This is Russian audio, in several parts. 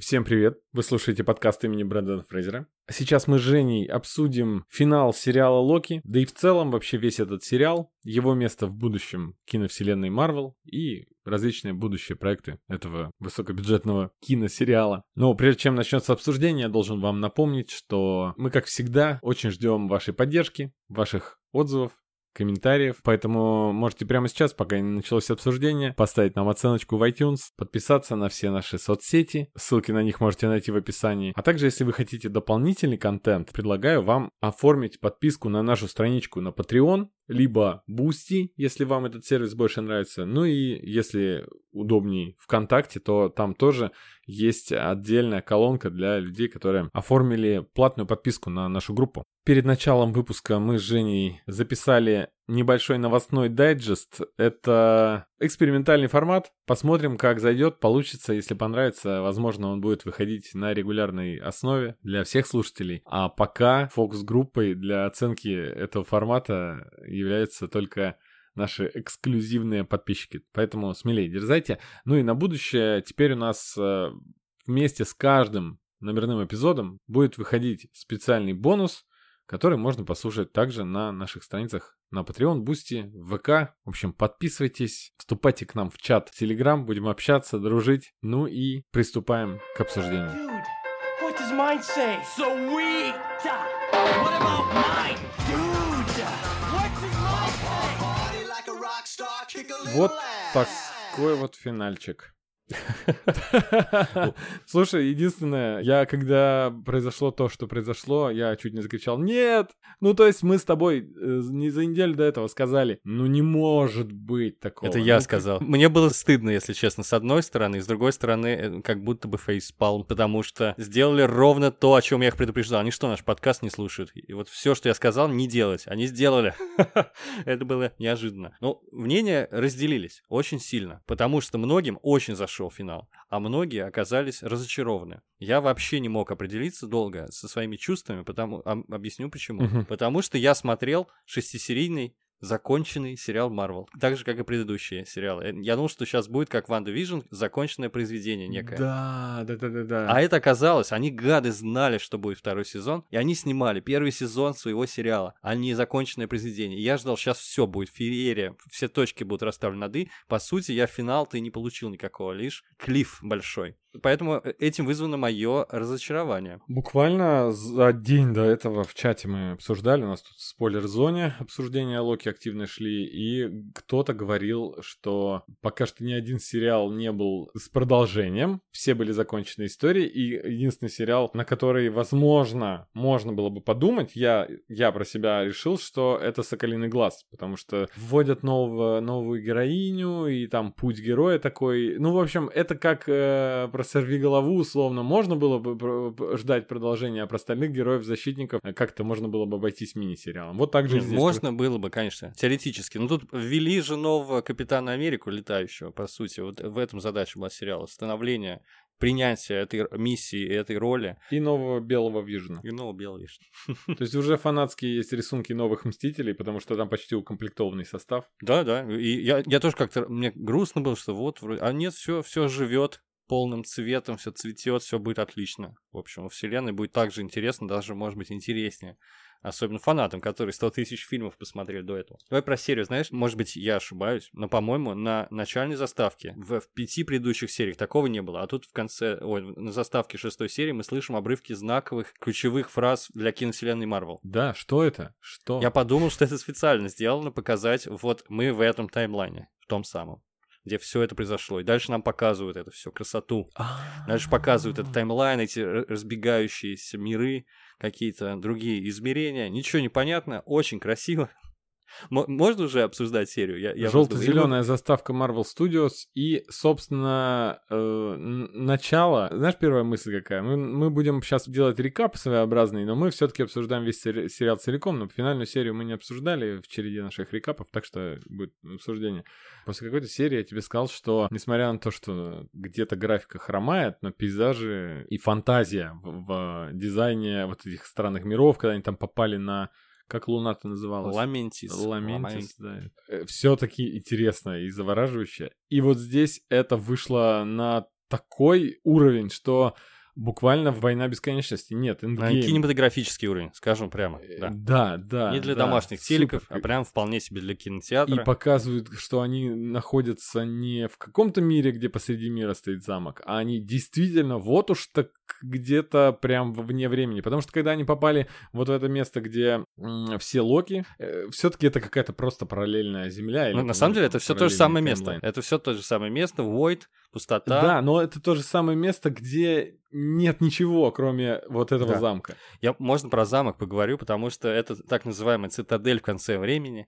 Всем привет! Вы слушаете подкаст имени Брэндона Фрейзера. Сейчас мы с Женей обсудим финал сериала Локи, да и в целом вообще весь этот сериал, его место в будущем киновселенной Марвел и различные будущие проекты этого высокобюджетного киносериала. Но прежде чем начнется обсуждение, я должен вам напомнить, что мы, как всегда, очень ждем вашей поддержки, ваших отзывов, комментариев, поэтому можете прямо сейчас, пока не началось обсуждение, поставить нам оценочку в iTunes, подписаться на все наши соцсети, ссылки на них можете найти в описании. А также, если вы хотите дополнительный контент, предлагаю вам оформить подписку на нашу страничку на Patreon, либо Boosty, если вам этот сервис больше нравится. Ну и если удобней ВКонтакте, то там тоже есть отдельная колонка для людей, которые оформили платную подписку на нашу группу. Перед началом выпуска мы с Женей записали небольшой новостной дайджест. Это экспериментальный формат. Посмотрим, как зайдет, получится. Если понравится, возможно, он будет выходить на регулярной основе для всех слушателей. А пока фокус-группой для оценки этого формата являются только наши эксклюзивные подписчики. Поэтому смелее дерзайте. Ну и на будущее теперь у нас э, вместе с каждым номерным эпизодом будет выходить специальный бонус, который можно послушать также на наших страницах на Patreon, Бусти, ВК. В общем, подписывайтесь, вступайте к нам в чат, в Телеграм, будем общаться, дружить. Ну и приступаем к обсуждению. What Вот такой вот финальчик. Слушай, единственное, я когда произошло то, что произошло, я чуть не закричал «Нет!» Ну, то есть мы с тобой э, не за неделю до этого сказали «Ну, не может быть такого». Это я ну, сказал. Мне было стыдно, если честно, с одной стороны, и с другой стороны, э, как будто бы фейспалм, потому что сделали ровно то, о чем я их предупреждал. Они что, наш подкаст не слушают? И вот все, что я сказал, не делать. Они сделали. Это было неожиданно. Но мнения разделились очень сильно, потому что многим очень зашел зашел финал, а многие оказались разочарованы. Я вообще не мог определиться долго со своими чувствами, потому объясню почему. Угу. Потому что я смотрел шестисерийный законченный сериал Марвел. Так же, как и предыдущие сериалы. Э, я думал, что сейчас будет, как WandaVision, законченное произведение некое. Да, да, да, да, да. А это оказалось, они гады знали, что будет второй сезон, и они снимали первый сезон своего сериала, а не законченное произведение. И я ждал, сейчас все будет феерия, все точки будут расставлены над «и». По сути, я финал-то и не получил никакого, лишь cliff большой. Поэтому э, этим вызвано мое разочарование. Буквально за день до этого в чате мы обсуждали, у нас тут в спойлер-зоне обсуждения Локи активно шли, и кто-то говорил, что пока что ни один сериал не был с продолжением, все были закончены истории, и единственный сериал, на который, возможно, можно было бы подумать, я, я про себя решил, что это «Соколиный глаз», потому что вводят нового, новую героиню, и там путь героя такой, ну, в общем, это как э, про «Сорви голову» условно можно было бы ждать продолжения, а про остальных героев-защитников как-то можно было бы обойтись мини-сериалом. Вот так же здесь. Можно было бы, конечно, теоретически. Но тут ввели же нового Капитана Америку летающего, по сути. Вот в этом задача была сериала. Становление принятие этой миссии этой роли. И нового Белого Вижна. И нового Белого Вижна. То есть уже фанатские есть рисунки новых Мстителей, потому что там почти укомплектованный состав. Да, да. И я, я тоже как-то... Мне грустно было, что вот... А нет, все, все живет полным цветом, все цветет, все будет отлично. В общем, у вселенной будет так же интересно, даже, может быть, интереснее. Особенно фанатам, которые 100 тысяч фильмов посмотрели до этого. Давай про серию, знаешь, может быть, я ошибаюсь, но, по-моему, на начальной заставке в, в пяти предыдущих сериях такого не было. А тут в конце, ой, на заставке шестой серии мы слышим обрывки знаковых, ключевых фраз для киновселенной Марвел. Да, что это? Что? Я подумал, что это специально сделано показать, вот мы в этом таймлайне, в том самом где все это произошло. И дальше нам показывают это все, красоту. Дальше показывают этот таймлайн, эти разбегающиеся миры, какие-то другие измерения. Ничего не понятно, очень красиво. Можно уже обсуждать серию? Я, я Желто-зеленая заставка Marvel Studios и, собственно, э, начало. Знаешь, первая мысль какая? Мы, мы будем сейчас делать рекап своеобразный, но мы все-таки обсуждаем весь сери- сериал целиком, но финальную серию мы не обсуждали в череде наших рекапов, так что будет обсуждение. После какой-то серии я тебе сказал, что, несмотря на то, что где-то графика хромает, но пейзажи и фантазия в, в дизайне вот этих странных миров, когда они там попали на как Луна-то называлась? Ламентис. Ламентис, да. Э, Все-таки интересно и завораживающе. И вот здесь это вышло на такой уровень, что буквально война бесконечности. Нет, эндгейм. Кинематографический уровень, скажем прямо. Э, Да. Да, да. Не для да, домашних телеков, супер. а прям вполне себе для И кинотеатра. показывают, что они находятся не в каком-то мире, где посреди мира стоит замок, а они действительно вот уж так где-то прям вне времени. Потому что когда они попали вот в это место, где м, все Локи, все-таки это какая-то просто параллельная земля. или Ну, на самом деле, это все то же самое место. Это все то же самое место, Void, пустота. Да, но это то же самое место, где нет ничего, кроме вот этого Да. замка. Я, можно про замок поговорю, потому что это так называемая цитадель в конце времени,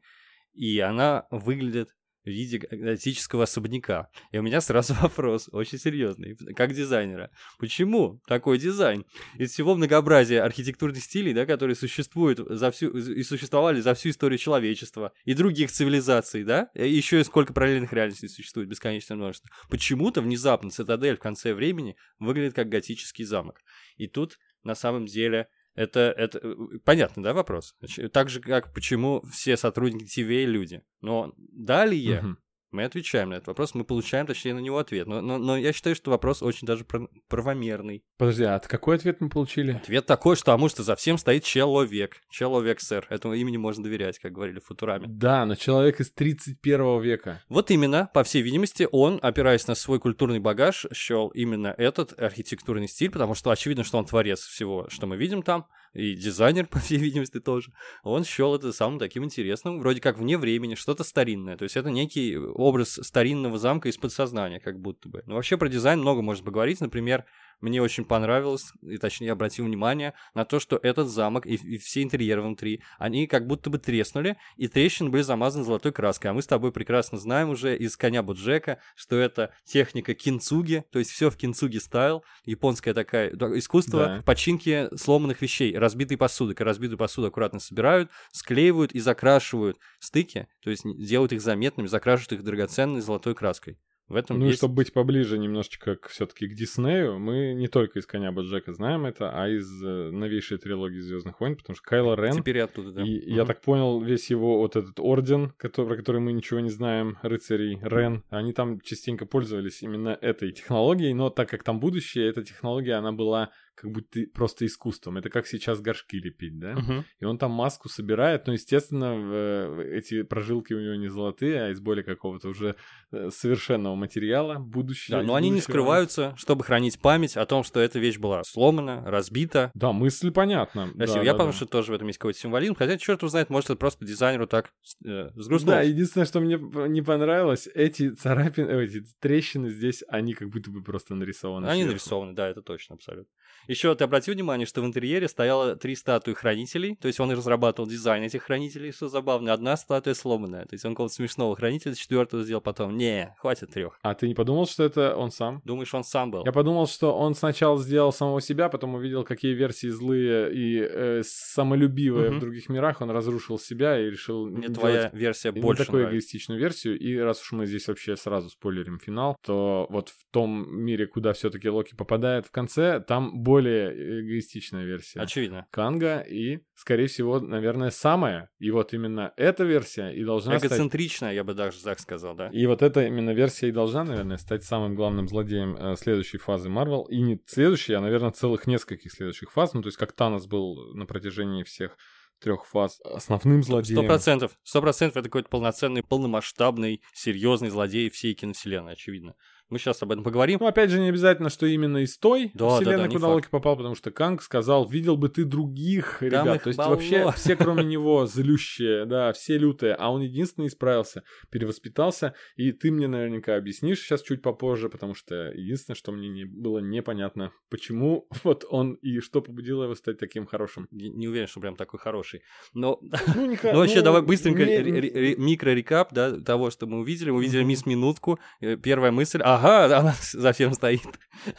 и она выглядит в виде готического особняка. И у меня сразу вопрос, очень серьезный, как дизайнера. Почему такой дизайн? Из всего многообразия архитектурных стилей, да, которые существуют за всю, и существовали за всю историю человечества и других цивилизаций, да, еще и сколько параллельных реальностей существует, бесконечное множество. Почему-то внезапно цитадель в конце времени выглядит как готический замок. И тут на самом деле это, это э, понятно, да, вопрос? Так же, как почему все сотрудники TVA люди. Но далее Мгм. Мы отвечаем на этот вопрос, мы получаем, точнее, на него ответ. Но, но, но я считаю, что вопрос очень даже прав- правомерный. Подожди, а какой ответ мы получили? Ответ такой, что потому что за всем стоит человек. Человек, сэр. Этому имени можно доверять, как говорили в Футураме. Да, но человек из 31 века. Вот именно, по всей видимости, он, опираясь на свой культурный багаж, счел именно этот архитектурный стиль, потому что очевидно, что он творец всего, что мы видим там, и дизайнер, по всей видимости, тоже. Он счел это самым таким интересным, вроде как вне времени, что-то старинное. То есть это некий образ старинного замка из подсознания, как будто бы. Но вообще про дизайн много можно поговорить. Например, мне очень понравилось, и точнее обратил внимание на то, что этот замок и, и все интерьеры внутри, они как будто бы треснули, и трещины были замазаны золотой краской. А мы с тобой прекрасно знаем уже из «Коня Боджека», что это техника кинцуги, то есть все в кинцуги стайл, японское такое искусство Да. починки сломанных вещей, разбитой посуды. Разбитую посуду аккуратно собирают, склеивают и закрашивают стыки, то есть делают их заметными, закрашивают их драгоценной золотой краской. В этом Ну и есть... чтобы быть поближе немножечко к, все-таки к Диснею, мы не только из «Коня Боджека» знаем это, а из э, новейшей трилогии «Звездных войн», потому что Кайло Рен, Теперь и оттуда, да. и я Мгм. так понял, весь его вот этот орден, который, про который мы ничего не знаем, рыцарей Рен, они там частенько пользовались именно этой технологией, но так как там будущее, эта технология, она была как будто просто искусством. Это как сейчас горшки лепить, да? Мгм. И он там маску собирает, но, естественно, в- эти прожилки у него не золотые, а из более какого-то уже э, совершенного материала, будущее. Да, но они не будущего. скрываются, чтобы хранить память о том, что эта вещь была сломана, разбита. Да, мысль понятна. Да, Я да, подумал, да. что тоже в этом есть какой-то символизм. Хотя, черт узнает, может, это просто дизайнеру так э, Да, сгрустнулось. единственное, что мне не понравилось, эти царапины, э, эти трещины здесь, они как будто бы просто нарисованы. Они сверху. нарисованы, да, это точно, абсолютно. Еще ты обратил внимание, что в интерьере стояло три статуи хранителей, то есть он и разрабатывал дизайн этих хранителей, что забавно. Одна статуя сломанная, то есть он какого-то смешного хранителя четвертого сделал потом. Не, хватит трех. А ты не подумал, что это он сам? Думаешь, он сам был? Я подумал, что он сначала сделал самого себя, потом увидел, какие версии злые и э, самолюбивые Мгм. в других мирах, он разрушил себя и решил Мне не твоя делать версия не больше такую нравится. эгоистичную версию. И раз уж мы здесь вообще сразу спойлерим финал, то вот в том мире, куда все-таки Локи попадает в конце, там более эгоистичная версия. Очевидно. Канга и, скорее всего, наверное, самая. И вот именно эта версия и должна стать... Эгоцентричная, я бы даже так сказал, да. И вот эта именно версия и должна, наверное, стать самым главным злодеем э, следующей фазы Марвел. И не следующей, а, наверное, целых нескольких следующих фаз. Ну, то есть как Танос был на протяжении всех трех фаз основным Сто злодеем. процентов. Сто процентов это какой-то полноценный, полномасштабный, серьезный злодей всей киновселенной, очевидно. Мы сейчас об этом поговорим. Ну, опять же, не обязательно, что именно из той Да, да, вселенной, да, не куда. Локи попал, потому что Канг сказал, видел бы ты других Там ребят. То есть полно. вообще все, кроме него, злющие, да, все лютые, а он единственный исправился, перевоспитался, и ты мне наверняка объяснишь сейчас чуть попозже, потому что единственное, что мне не, было непонятно, почему вот он и что побудило его стать таким хорошим. Не, не уверен, что прям такой хороший. Но, Ну, не ну вообще, давай быстренько не- микро-рекап да, того, что мы увидели. Мы увидели мисс Минутку. Э, Первая мысль, ага, она за всем стоит.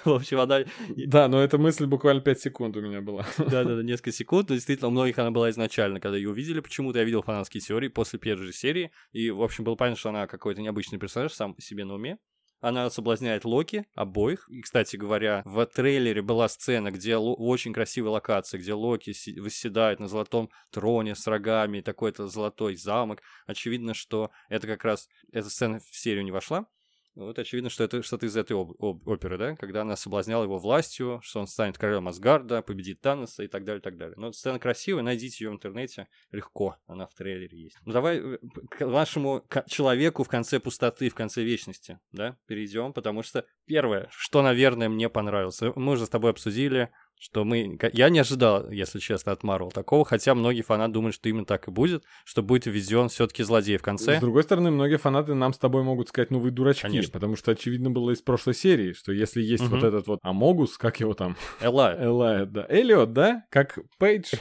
В общем, она... Да, но эта мысль буквально 5 секунд у меня была. Да-да-да, несколько секунд. Но действительно, у многих она была изначально, когда ее увидели. Почему-то я видел фанатские теории после первой же серии. И, в общем, было понятно, что она какой-то необычный персонаж, сам себе на уме. Она соблазняет Локи обоих. И, кстати говоря, в трейлере была сцена, где Ло- очень красивая локация, где Локи си- восседает на золотом троне с рогами, такой-то золотой замок. Очевидно, что это как раз эта сцена в серию не вошла. Вот очевидно, что это что-то из этой об- об- оперы, да? Когда она соблазняла его властью, что он станет королем Асгарда, победит Таноса и так далее, и так далее. Но сцена красивая, найдите ее в интернете легко, она в трейлере есть. Ну давай э, к нашему человеку в конце пустоты, в конце вечности, да, перейдем, потому что первое, что, наверное, мне понравилось, мы уже с тобой обсудили что мы... Я не ожидал, если честно, от Марвел такого, хотя многие фанаты думают, что именно так и будет, что будет введен все-таки злодей в конце. С другой стороны, многие фанаты нам с тобой могут сказать, ну вы дурачки, Конечно. потому что очевидно было из прошлой серии, что если есть угу. вот этот вот Амогус, как его там? Элайт. Элайт, да. Эллиот, да? Как Пейдж.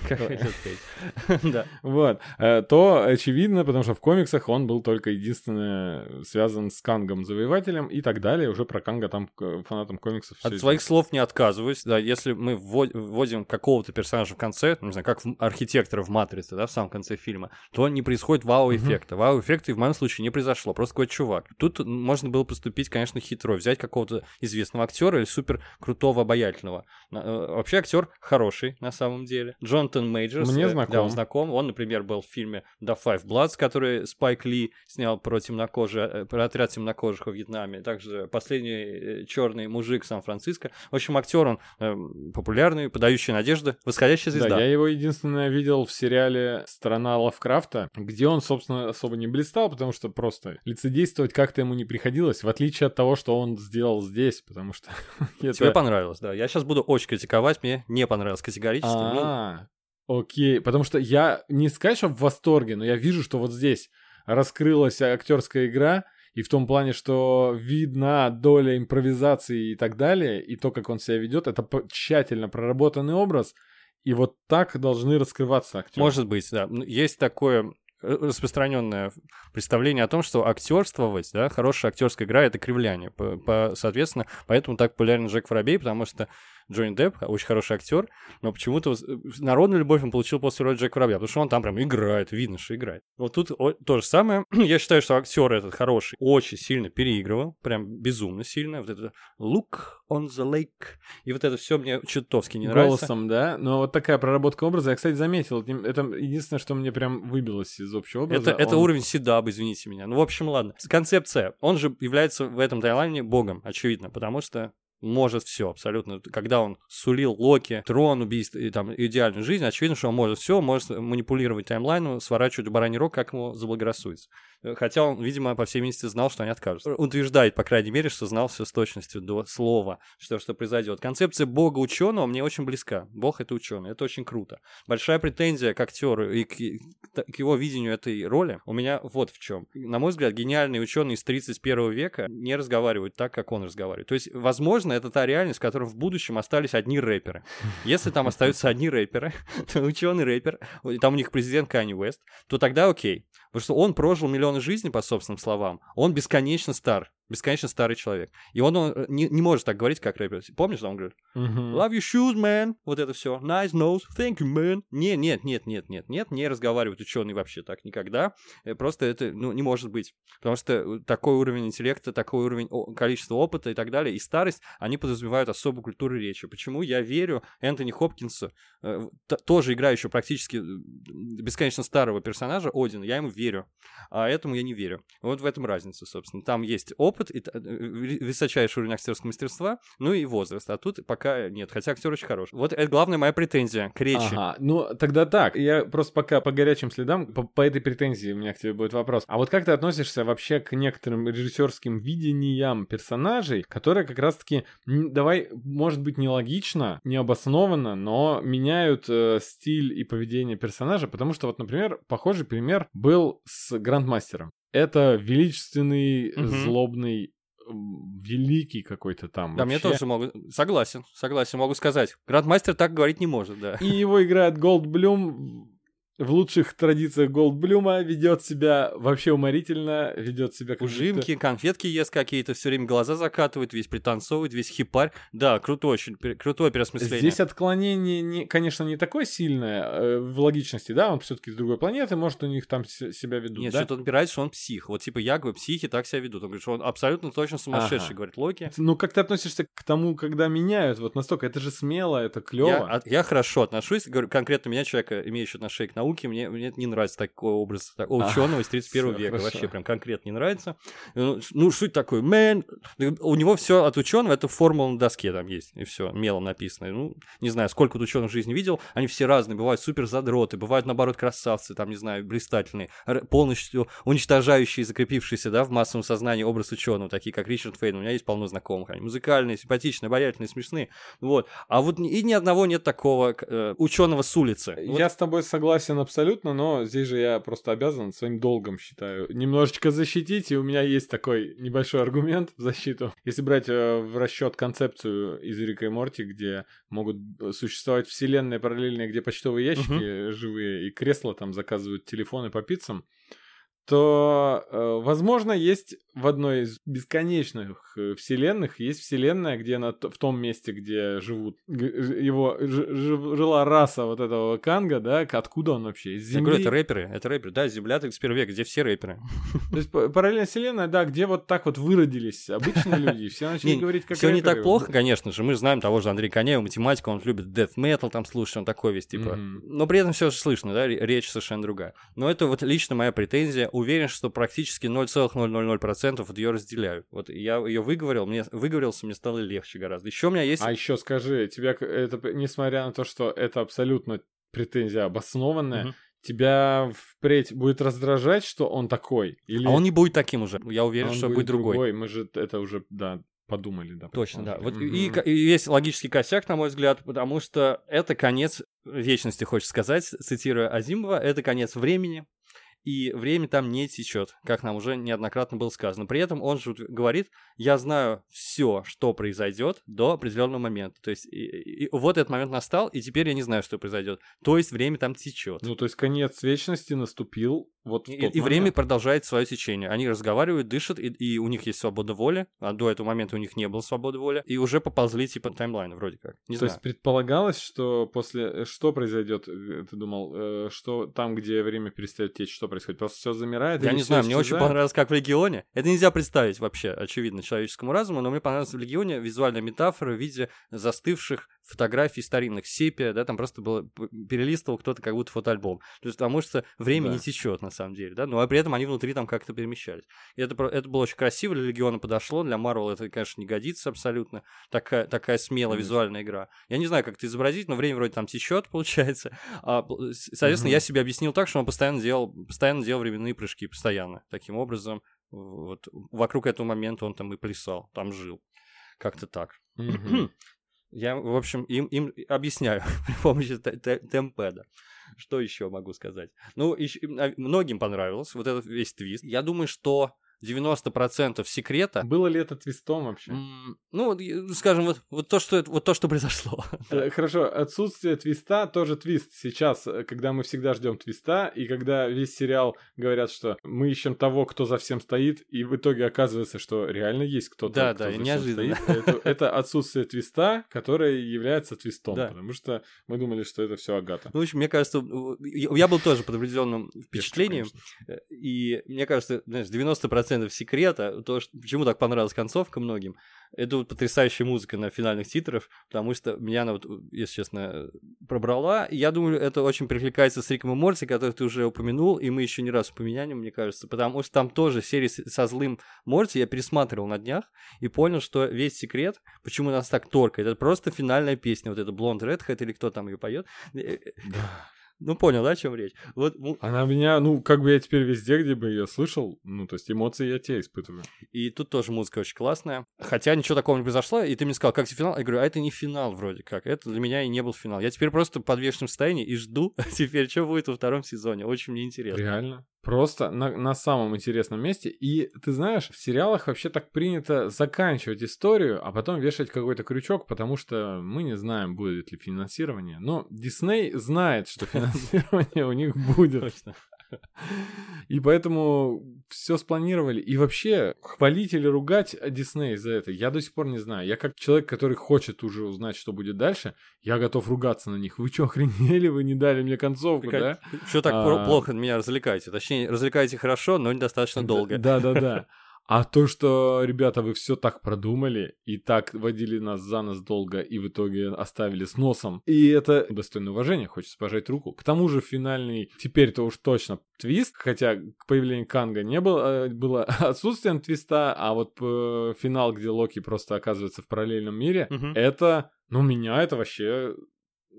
Да. Вот. Э, то очевидно, потому что в комиксах он был только единственное связан с Кангом Завоевателем и так далее. Уже про Канга там фанатам комиксов. От своих слов не отказываюсь. Да, если мы вводим какого-то персонажа в конце, не знаю, как архитектора в «Матрице», да, в самом конце фильма, то не происходит вау-эффекта. Mm-hmm. Вау-эффекта в моем случае не произошло, просто какой-то чувак. Тут можно было поступить, конечно, хитро, взять какого-то известного актера или супер крутого, обаятельного. Э, вообще актер хороший, на самом деле. Джонатан Мейджерс. Мне знаком. Да, он знаком. Он, например, был в фильме «The Five Bloods», который Спайк Ли снял про темнокожие, э, про отряд темнокожих во Вьетнаме. Также «Последний э, черный мужик Сан-Франциско». В общем, актер он э, популярный популярный, подающий надежды, восходящая звезда. Да, я его единственное видел в сериале «Страна Лавкрафта», где он, собственно, особо не блистал, потому что просто лицедействовать как-то ему не приходилось, в отличие от того, что он сделал здесь, потому что... Тебе понравилось, да. Я сейчас буду очень критиковать, мне не понравилось категорически. Ну. А, окей, потому что я не сказать, что в восторге, но я вижу, что вот здесь раскрылась актерская игра, и в том плане, что видна доля импровизации и так далее, и то, как он себя ведет, это тщательно проработанный образ, и вот так должны раскрываться актеры. Может быть, да. Есть такое э, распространенное представление о том, что актерствовать, да, хорошая актерская игра это кривляние. По, по, соответственно, поэтому так популярен Джек Воробей, потому что Джонни Депп, очень хороший актер, но почему-то народную любовь он получил после роли Джека Воробья, потому что он там прям играет, видно, что играет. Вот тут то же самое. Я считаю, что актер этот хороший очень сильно переигрывал, прям безумно сильно. Вот это look on the lake. И вот это все мне чертовски не нравится. Голосом, да? Но вот такая проработка образа, я, кстати, заметил. Это единственное, что мне прям выбилось из общего образа. Это, он... это уровень седаб, извините меня. Ну, в общем, ладно. Концепция. Он же является в этом тайлайне богом, очевидно, потому что может все абсолютно. Когда он сулил Локи трон, убийство и там идеальную жизнь, очевидно, что он может все, может манипулировать таймлайну, сворачивать бараний рог, как ему заблагорассудится. Хотя он, видимо, по всей видимости знал, что они откажутся. Утверждает, по крайней мере, что знал все с точностью до слова, что, что произойдет. Концепция бога ученого мне очень близка. Бог это ученый, это очень круто. Большая претензия к актеру и к, к его видению этой роли у меня вот в чем. На мой взгляд, гениальные ученые из 31 века не разговаривают так, как он разговаривает. То есть, возможно, это та реальность, в которой в будущем остались одни рэперы. Если там остаются одни рэперы, то ученый рэпер, там у них президент Канни Уэст, то тогда окей. Потому что он прожил миллионы жизней, по собственным словам. Он бесконечно стар бесконечно старый человек. И он, он э, не, не может так говорить, как рэпер. Помнишь, он говорит? Uh-huh. Love your shoes, man. Вот это все. Nice nose. Thank you, man. Не, нет, нет, нет, нет, нет. Не разговаривают ученые вообще так никогда. Э, просто это ну, не может быть. Потому что э, такой уровень интеллекта, такой уровень количества опыта и так далее, и старость, они подразумевают особую культуру речи. Почему я верю Энтони Хопкинсу, тоже играющего практически бесконечно старого персонажа, Одина, я ему верю. А этому я не верю. Вот в этом разница, собственно. Там есть опыт, и, э, высочайший уровень актерского мастерства, ну и возраст. А тут пока нет, хотя актер очень хороший. Вот это главная моя претензия к речи. Ага, ну тогда так. Я просто пока по горячим следам, по, по этой претензии у меня к тебе будет вопрос. А вот как ты относишься вообще к некоторым режиссерским видениям персонажей, которые как раз-таки, давай, может быть, нелогично, необоснованно, но меняют э, стиль и поведение персонажа, потому что вот, например, похожий пример был с Грандмастером это величественный, угу. злобный великий какой-то там. Да, вообще. мне тоже могу. Согласен, согласен, могу сказать. Грандмастер так говорить не может, да. И его играет Голдблюм в лучших традициях Голдблюма ведет себя вообще уморительно, ведет себя как Ужимки, конфетки ест какие-то, все время глаза закатывает, весь пританцовывает, весь хипарь. Да, круто очень, крутое переосмысление. Здесь отклонение, не, конечно, не такое сильное э, в логичности, да, он все таки с другой планеты, может, у них там себя ведут, Нет, да? что-то он опирается, что он псих. Вот типа якобы психи так себя ведут. Он говорит, что он абсолютно точно сумасшедший, ага. говорит Локи. Ну, как ты относишься к тому, когда меняют вот настолько? Это же смело, это клево. Я, я хорошо отношусь, говорю, конкретно меня, человека, имеющего отношение к науке, науки, мне, мне не нравится такой образ такого ученого из 31 века. хорошо. Вообще прям конкретно не нравится. Ну, Ну, суть такой, man, у него все от ученого, это формула на доске там есть, и все, мелом написано. Ну, не знаю, сколько тут ученых в жизни видел, они все разные, бывают супер задроты, бывают, наоборот, красавцы, там, не знаю, блистательные, полностью уничтожающие, закрепившиеся, да, в массовом сознании образ ученого, такие как Ричард Фейн, у меня есть полно знакомых, они музыкальные, симпатичные, обаятельные, смешные, вот. А вот и ни одного нет такого э, ученого с улицы. Вот Я с тобой согласен абсолютно, но здесь же я просто обязан своим долгом считаю немножечко защитить, и у меня есть такой небольшой аргумент в защиту. Если брать э, в расчет концепцию из Рика и Морти, где могут э, существовать вселенные параллельные, где почтовые ящики живые и кресла там заказывают телефоны по пиццам, то, э, возможно, есть в одной из бесконечных э, вселенных, есть вселенная, где на, в том месте, где живут, его ж- жила раса вот этого Канга, да, откуда он вообще, из Я говорю, Земли? это рэперы, это рэперы. Да, Земля 31 век, где все рэперы. То есть параллельная вселенная, да, где вот так вот выродились обычные люди, все начали говорить как Все не так плохо, конечно же. Мы знаем того же Андрея Коняева, математика, он любит death metal там слушать, он такой весь, типа. Но при этом все же слышно, да, ре- речь совершенно другая. Но это вот лично моя претензия. Уверен, что практически 0,000% вот ее разделяю. Вот я ее выговорил, мне выговорился, мне стало легче гораздо. Еще у меня есть... А еще скажи, тебя это, несмотря на то, что это абсолютно претензия обоснованная, Мгм. тебя впредь будет раздражать, что он такой? Или А он не будет таким уже. Я уверен, он что будет другой. Мы же это уже, да, подумали, да. Точно, да. Вот предположили. и, и есть логический косяк, на мой взгляд, потому что это конец вечности, хочешь сказать, цитируя Азимова, это конец времени, и время там не течет, как нам уже неоднократно было сказано. При этом он же говорит, я знаю все, что произойдет до определенного момента. То есть и- и вот этот момент настал, и теперь я не знаю, что произойдет. То есть время там течет. Ну, то есть конец вечности наступил вот в И, и время продолжает свое течение. Они разговаривают, дышат, и, и у них есть свобода воли, а до этого момента у них не было свободы воли, и уже поползли типа таймлайны вроде как. Не То знаю. есть предполагалось, что после... Что произойдет? э, Ты думал, э, что там, где время перестает течь, что происходит? Просто все замирает? Я не знаю, мне очень исчезает? понравилось, как в Легионе. Это нельзя представить вообще, очевидно, человеческому разуму, но мне понравилось в Легионе визуальная метафора в виде застывших фотографий старинных сепия, да, там просто было перелистывал кто-то как будто фотоальбом. То есть потому что время Да. не течет на самом деле, да, но а при этом они внутри там как-то перемещались. И это, это было очень красиво, для Легиона подошло, для Марвел это, конечно, не годится абсолютно, такая, такая смелая Конечно. визуальная игра. Я не знаю, как это изобразить, но время вроде там течет, получается. А, соответственно, Мгм. я себе объяснил так, что он постоянно делал, постоянно делал временные прыжки, постоянно. Таким образом, вот вокруг этого момента он там и плясал, там жил. Как-то так. Мгм. Я, в общем, им, им объясняю при помощи те- те- темпеда. Что еще могу сказать? Ну, ещё- а, многим понравилось вот этот весь твист. Я думаю, что 90% секрета Было ли это твистом вообще? М, Ну, скажем, вот, вот, то, что, вот то, что произошло. Э, Хорошо, отсутствие твиста тоже твист. Сейчас, э, когда мы всегда ждем твиста, и когда весь сериал говорят, что мы ищем того, кто за всем стоит, и в итоге оказывается, что реально есть кто-то, Да, кто да, за всем неожиданно. стоит. Это, это отсутствие твиста, которое является твистом, Да. потому что мы думали, что это все Агата. Ну, в общем, мне кажется, я я был тоже под определенным впечатлением. Э, И мне кажется, знаешь, 90% секрета, то, что, почему так понравилась концовка многим, это вот потрясающая музыка на финальных титрах, потому что меня она, вот, если честно, пробрала. Я думаю, это очень перекликается с Риком и Морти, который ты уже упомянул, и мы еще не раз упомянем, мне кажется, потому что там тоже серия с- со злым Морти я пересматривал на днях и понял, что весь секрет, почему нас так торкает, это просто финальная песня, вот эта Blonde Redhead или кто там ее поет. Ну, понял, да, о чем речь? Вот, ну, Она меня, ну, как бы я теперь везде, где бы ее слышал, ну, то есть эмоции я те испытываю. И тут тоже музыка очень классная. Хотя ничего такого не произошло, и ты мне сказал, как тебе финал? Я говорю, а это не финал вроде как. Это для меня и не был финал. Я теперь просто в подвешенном состоянии и жду теперь, что будет во втором сезоне. Очень мне интересно. Реально. Просто на, на самом интересном месте. И ты знаешь, в сериалах вообще так принято заканчивать историю, а потом вешать какой-то крючок, потому что мы не знаем, будет ли финансирование. Но Дисней знает, что финансирование у них будет. Точно. И поэтому все спланировали. И вообще, хвалить или ругать Дисней за это, я до сих пор не знаю. Я как человек, который хочет уже узнать, что будет дальше, я готов ругаться на них. Вы что, охренели? Вы не дали мне концовку, да? Что так А. плохо меня развлекаете? Точнее, развлекаете хорошо, но недостаточно долго. Да, да, да. А то, что, ребята, вы все так продумали и так водили нас за нас долго и в итоге оставили с носом, и это достойно уважения, хочется пожать руку. К тому же финальный, теперь-то уж точно твист, хотя к появлению Канга не было, э, было отсутствием твиста, а вот э, финал, где Локи просто оказывается в параллельном мире, Мгм. это, ну, меня это вообще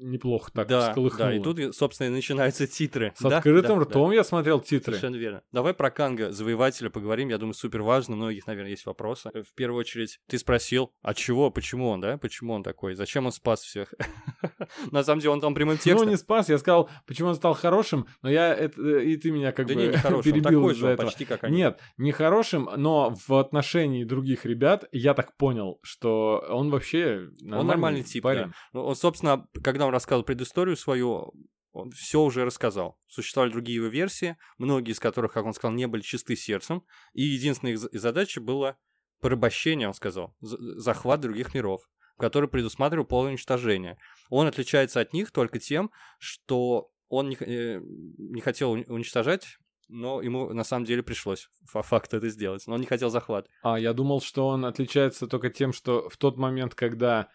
неплохо так да, всколыхнуло. да, и тут, собственно, и начинаются титры. С Да, открытым да, да. ртом я смотрел титры. Совершенно верно. Давай про Канга, завоевателя, поговорим. Я думаю, супер важно. У многих, наверное, есть вопросы. В первую очередь, ты спросил, а чего, почему он, да? Почему он такой? Зачем он спас всех? На самом деле, он там прямым Ну, текстом. не спас, я сказал, почему он стал хорошим, но я это, и ты меня как Да бы он перебил из-за он этого. почти как они. Нет, не хорошим, но в отношении других ребят я так понял, что он вообще нормальный, нормальный тип, парень. Ну, он, собственно, когда он рассказывал предысторию свою, он все уже рассказал. Существовали другие его версии, многие из которых, как он сказал, не были чисты сердцем. И единственная их за- задача была порабощение, он сказал, за- захват других миров, который предусматривал полное уничтожение. Он отличается от них только тем, что он не, э, не хотел уни- уничтожать, но ему на самом деле пришлось по факту это сделать. Но он не хотел захват. А я думал, что он отличается только тем, что в тот момент, когда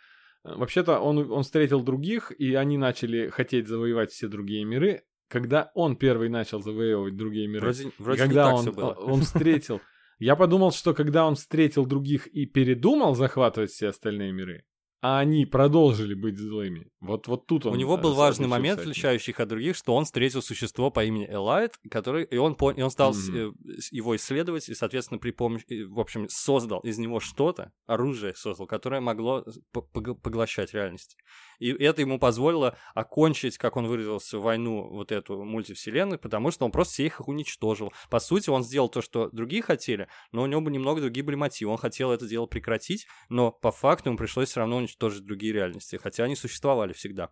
вообще-то он, он встретил других, и они начали хотеть завоевать все другие миры, когда он первый начал завоевывать другие миры. Вроде, вроде когда он, было. он встретил. Я подумал, что когда он встретил других и передумал захватывать все остальные миры, а они продолжили быть злыми. Вот, вот тут он У него был э, важный момент, отличающий их от других, что он встретил существо по имени Элайт, который, и он, пон- и он стал э, с- его исследовать, и, соответственно, при помощи, в общем, создал из него что-то, оружие создал, которое могло пог- поглощать реальность. И это ему позволило окончить, как он выразился, войну вот эту мультивселенную, потому что он просто всех их уничтожил. По сути, он сделал то, что другие хотели, но у него бы немного другие были мотивы. Он хотел это дело прекратить, но по факту ему пришлось все равно уничтожить другие реальности, хотя они существовали всегда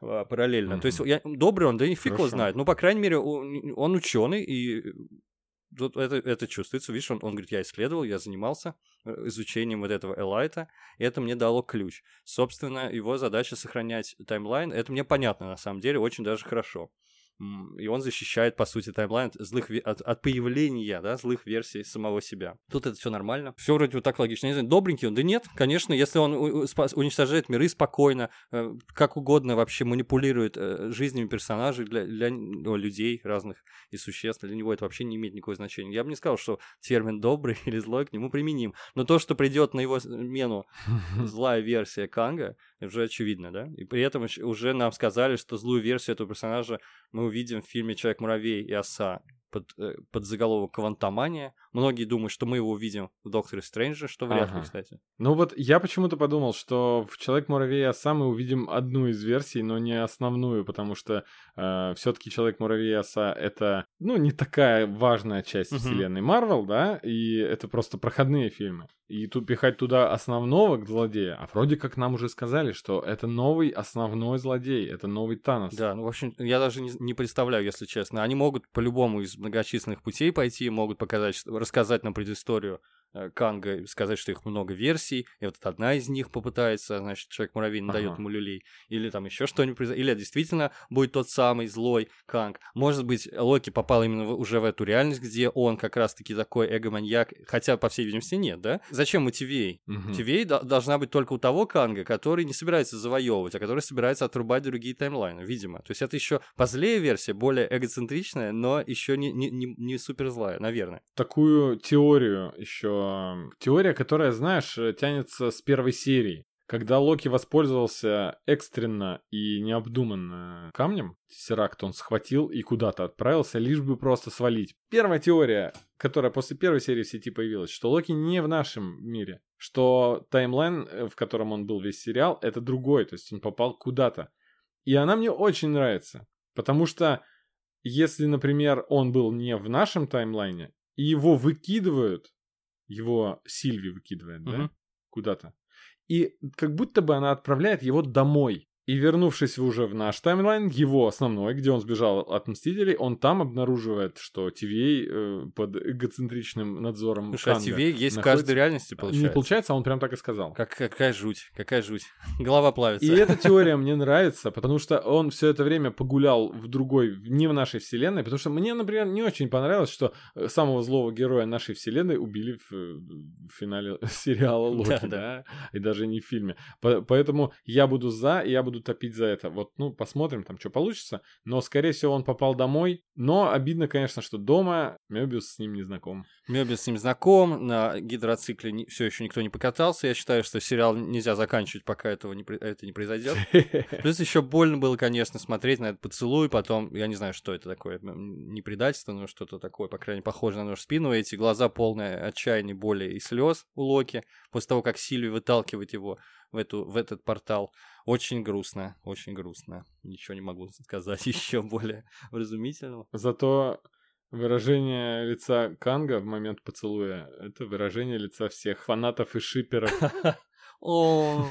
а, параллельно. Мгм. То есть я, добрый он, да и фиг его Хорошо. знает. Ну, по крайней мере, он, он ученый, и тут это, это чувствуется. Видишь, он, он говорит, я исследовал, я занимался э, изучением вот этого Элайта, и это мне дало ключ. Собственно, его задача сохранять таймлайн, это мне понятно, на самом деле, очень даже хорошо. И он защищает, по сути, таймлайн от, злых, от, от появления да, злых версий самого себя. Тут это все нормально. Все вроде вот так логично. Не знаю, добренький он. Да нет, конечно, если он уничтожает миры спокойно, э, как угодно вообще манипулирует э, жизнями персонажей для, для ну, людей разных и существ, для него это вообще не имеет никакого значения. Я бы не сказал, что термин добрый или злой к нему применим. Но то, что придет на его смену злая версия Канга, уже очевидно, да? И при этом уже нам сказали, что злую версию этого персонажа мы увидим в фильме «Человек-муравей и оса» под, э, под заголовок «Квантомания». Многие думают, что мы его увидим в «Докторе Стрэнджа», что вряд ли, Ага. кстати. Ну вот я почему-то подумал, что в Человек-муравей оса мы увидим одну из версий, но не основную, потому что все-таки Человек-муравей оса это, ну, не такая важная часть Мгм. вселенной Марвел, да, и это просто проходные фильмы. И тут пихать туда основного злодея, а вроде как нам уже сказали, что это новый основной злодей, это новый Танос. Да, ну, в общем, я даже не, не представляю, если честно. Они могут по любому из многочисленных путей пойти, могут показать, что- рассказать нам предысторию Канга, и сказать, что их много версий, и вот одна из них попытается, значит, Человек-муравей надает Ага. ему люлей, или там еще что-нибудь произойдет, или действительно будет тот самый злой Канг. Может быть, Локи попал именно в- уже в эту реальность, где он как раз-таки такой эго-маньяк, хотя, по всей видимости, нет, да? Зачем ему Тивей? Мгм. Тивей до- должна быть только у того Канга, который не собирается завоевывать, а который собирается отрубать другие таймлайны, видимо. То есть это еще позлее версия, более эгоцентричная, но еще не, не, не, не супер злая, наверное. такую теорию еще. Теория, которая, знаешь, э, тянется с первой серии. Когда Локи воспользовался экстренно и необдуманно камнем, Тессеракт он схватил и куда-то отправился, лишь бы просто свалить. Первая теория, которая после первой серии в сети появилась, что Локи не в нашем мире, что таймлайн, э, в котором он был весь сериал, это другой, то есть он попал куда-то. И она мне очень нравится, потому что если, например, он был не в нашем таймлайне, и его выкидывают, его Сильви выкидывает, да, Мгм. куда-то, и как будто бы она отправляет его домой. И вернувшись уже в наш таймлайн, его основной, где он сбежал от Мстителей, он там обнаруживает, что TVA э, под эгоцентричным надзором Слушай, а Канга TVA есть в находится- каждой реальности, получается. Не получается, а он прям так и сказал. Как, какая жуть, какая жуть. Голова плавится. И эта теория мне нравится, потому что он все это время погулял в другой, в- не в нашей вселенной, потому что мне, например, не очень понравилось, что э, самого злого героя нашей вселенной убили в, э, в финале сериала Локи, Да, да, да. и даже не в фильме. По- поэтому я буду за, и я буду топить за это. Вот, ну, посмотрим, там, что получится. Но, скорее всего, он попал домой. Но обидно, конечно, что дома Мебиус с ним не знаком. Мебиус с ним знаком, на гидроцикле все еще никто не покатался. Я считаю, что сериал нельзя заканчивать, пока этого не, это не произойдет. Плюс еще больно было, конечно, смотреть на этот поцелуй, потом, я не знаю, что это такое, не предательство, но что-то такое, по крайней мере, похоже на нож в спину, эти глаза полные отчаяния, боли и слез у Локи, после того, как Сильви выталкивает его в, эту, в этот портал. Очень грустно, очень грустно. Ничего не могу сказать еще более вразумительного. Зато выражение лица Канга в момент поцелуя — это выражение лица всех фанатов и шиперов. О,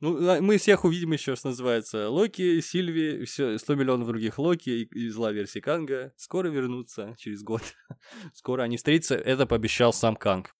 ну, а, мы всех увидим еще, что называется. Локи, Сильви, все, 100 миллионов других Локи и, и зла версии Канга скоро вернутся через год. Скоро они встретятся. Это пообещал сам Канг.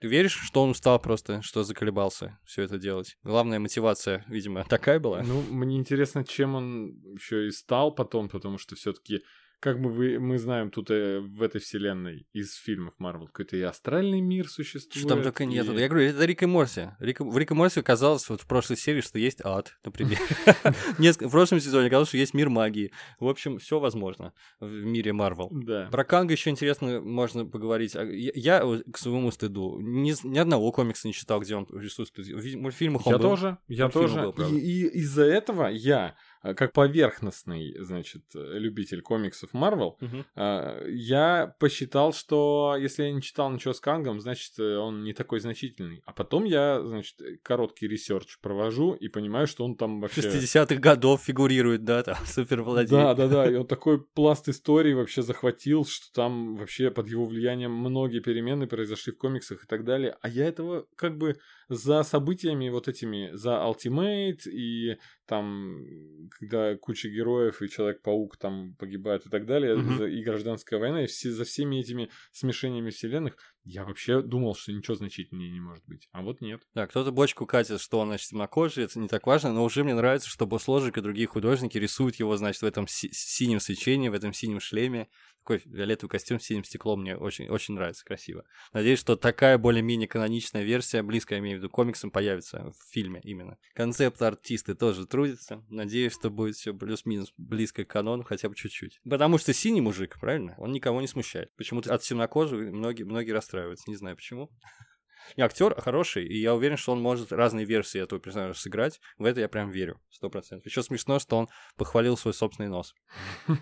Ты веришь, что он устал просто, что заколебался все это делать? Главная мотивация, видимо, такая была. Ну, мне интересно, чем он еще и стал потом, потому что все-таки, как бы вы, мы знаем, тут э, в этой вселенной из фильмов Марвел какой-то и астральный мир существует. Что там только нет. и- Я говорю, это Рик и Морси. Рик, в Рик и Морси казалось вот в прошлой серии, что есть ад, например. В прошлом сезоне казалось, что есть мир магии. В общем, все возможно в мире Марвел. Да. Про Канга еще интересно можно поговорить. А Я, я, к своему стыду ни, одного комикса не читал, где он присутствует. В мультфильмах он Я был. тоже, я тоже. был, правда. и, из-за этого я, как поверхностный, значит, любитель комиксов Марвел. А, Я посчитал, что если я не читал ничего с Кангом, значит, э, он не такой значительный. А потом я, значит, э, короткий research провожу и понимаю, что он там вообще... 60-х годов фигурирует, да, там, суперзлодей. Да, да, да, и он такой пласт истории вообще захватил, что там вообще под его влиянием многие перемены произошли в комиксах и так далее. А я этого как бы за событиями вот этими, за Ultimate и там, когда куча героев и Человек-паук там погибают и так далее, за- и гражданская война, и все, за всеми этими смешениями вселенных, я вообще думал, что ничего значительнее не может быть. А вот нет. Да, кто-то бочку катит, что он, значит, темнокожий, это не так важно, но уже мне нравится, что Босложик и другие художники рисуют его, значит, в этом си- синем свечении, в этом синем шлеме. Такой фиолетовый костюм с синим стеклом мне очень, очень нравится, красиво. Надеюсь, что такая более-менее каноничная версия, близкая, я имею в виду, комиксам, появится в фильме именно. Концепт-артисты тоже трудятся. Надеюсь, что будет все плюс-минус близко к канону, хотя бы чуть-чуть. Потому что синий мужик, правильно? Он никого не смущает. Почему-то от темнокожих многие, многие расстраиваются, не знаю почему. И актер хороший, и я уверен, что он может разные версии этого персонажа сыграть. В это я прям верю, сто процентов. Еще смешно, что он похвалил свой собственный нос.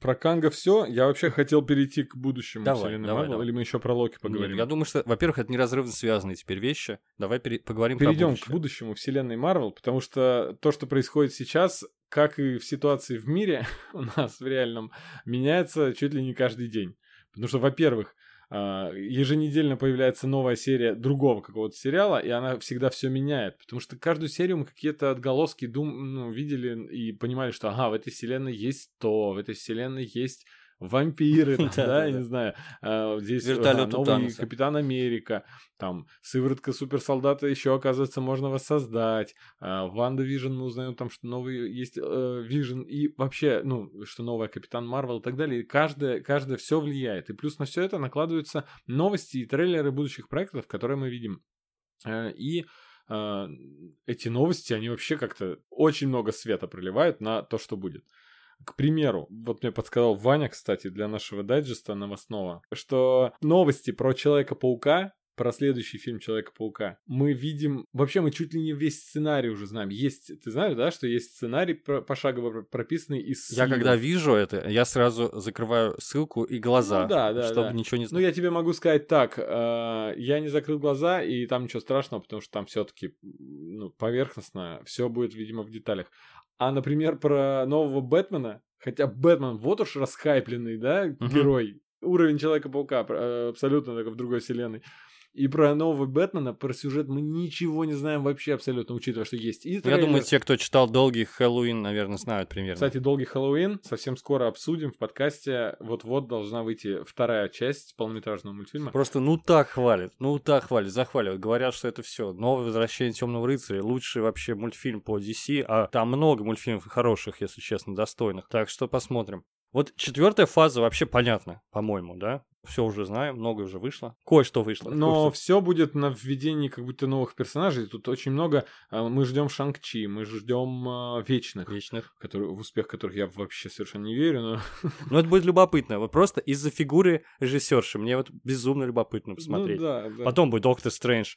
Про Канга все. Я вообще хотел перейти к будущему Давай, вселенной давай, Марвел, давай. или мы еще про Локи поговорим? Нет, я думаю, что, во-первых, это неразрывно связанные теперь вещи. Давай пере- поговорим Перейдем про к будущему вселенной Марвел, потому что то, что происходит сейчас, как и в ситуации в мире у нас в реальном, меняется чуть ли не каждый день. Потому что, во-первых, еженедельно появляется новая серия другого какого-то сериала, и она всегда все меняет. Потому что каждую серию мы какие-то отголоски дум, ну, видели и понимали, что ага, в этой вселенной есть то, в этой вселенной есть вампиры, там, Да, я не знаю, а, здесь Вертолет у новый. Капитан Америка, там сыворотка суперсолдата еще, оказывается, можно воссоздать. А, WandaVision мы узнаем там, что новый есть э, Вижн, и вообще, ну, что новая Капитан Марвел и так далее. И каждое, каждое все влияет. И плюс на все это накладываются новости и трейлеры будущих проектов, которые мы видим. Э, И эти новости, они вообще как-то очень много света проливают на то, что будет. К примеру, вот мне подсказал Ваня, кстати, для нашего дайджеста новостного, что новости про Человека-паука, про следующий фильм Человека-паука, мы видим... Вообще, мы чуть ли не весь сценарий уже знаем. Есть, ты знаешь, да, что есть сценарий пошагово про- прописанный из Я сливов. когда вижу это, я сразу закрываю ссылку и глаза, Ну да, да, чтобы да. ничего не Ну, я тебе могу сказать так, э, я не закрыл глаза, и там ничего страшного, потому что там все-таки ну, поверхностно, все будет, видимо, в деталях. А, например, про нового Бэтмена, хотя Бэтмен вот уж расхайпленный, да, герой, уровень Человека-паука, э, абсолютно только в другой вселенной. И про нового Бэтмена, про сюжет мы ничего не знаем вообще абсолютно, учитывая, что есть и Я думаю, те, кто читал «Долгий Хэллоуин», наверное, знают примерно. Кстати, «Долгий Хэллоуин» совсем скоро обсудим в подкасте. Вот-вот должна выйти вторая часть полнометражного мультфильма. Просто ну так хвалят, ну так хвалят, захваливают. Говорят, что это все новое возвращение Темного рыцаря, лучший вообще мультфильм по DC, а там много мультфильмов хороших, если честно, достойных. Так что посмотрим. Вот четвертая фаза вообще понятна, по-моему, да? Все уже знаем, много уже вышло. Кое-что вышло. Но все будет на введении как будто новых персонажей. Тут очень много. А, мы ждем Шанг-Чи, мы ждем uh, Вечных. Вечных. Которые, в успех которых я вообще совершенно не верю. Но... Ну, это будет любопытно. Вот просто из-за фигуры режиссерши. Мне вот безумно любопытно посмотреть. Ну, да, да. Потом будет Доктор Стрэндж.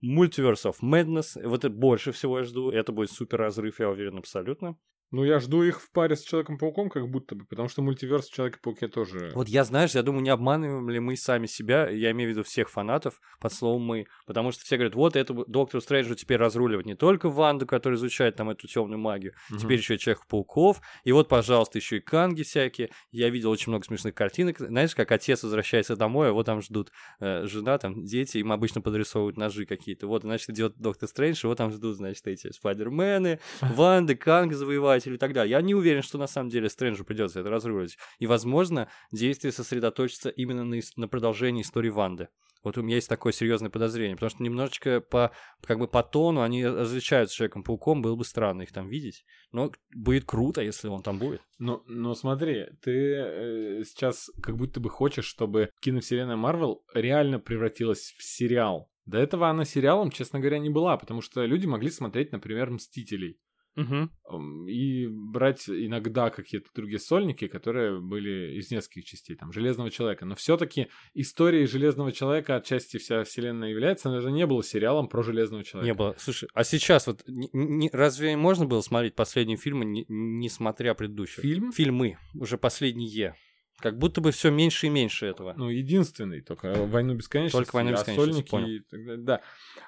Multiverse of Madness. Вот это больше всего я жду. Это будет супер разрыв, я уверен, абсолютно. Ну, я жду их в паре с Человеком-пауком, как будто бы, потому что мультиверс в Человеке-пауке тоже... Вот я, знаешь, я думаю, не обманываем ли мы сами себя, я имею в виду всех фанатов под словом «мы», потому что все говорят, вот это Доктору Стрэнджу теперь разруливать не только Ванду, которая изучает там эту темную магию, угу. теперь еще и Человек-пауков, и вот, пожалуйста, еще и канги всякие. Я видел очень много смешных картинок, знаешь, как отец возвращается домой, а вот там ждут э, жена, там дети, им обычно подрисовывают ножи какие-то. Вот, значит, идет Доктор Стрэндж, вот там ждут, значит, эти Спайдермены, Ванды, Канг завоеватели и так далее. Я не уверен, что на самом деле Стрэнджу придется это разруливать. И, возможно, действие сосредоточится именно на, на продолжении истории Ванды. Вот у меня есть такое серьезное подозрение, потому что немножечко по, как бы по тону они различаются с Человеком-пауком, было бы странно их там видеть, но будет круто, если он там будет. Ну, но смотри, ты э, сейчас как будто бы хочешь, чтобы киновселенная Марвел реально превратилась в сериал. До этого она сериалом, честно говоря, не была, потому что люди могли смотреть, например, «Мстителей». Угу. И брать иногда какие-то другие сольники, которые были из нескольких частей, там, Железного Человека. Но все-таки история Железного Человека отчасти вся вселенная является, но это не было сериалом про Железного Человека. Не было. Слушай, а сейчас вот не, не, разве можно было смотреть последние фильмы, не, не смотря предыдущие? Фильм? Фильмы, уже последние. Как будто бы все меньше и меньше этого. Ну, единственный, только «Войну бесконечности». Только «Войну бесконечности», понял. И так далее. Да.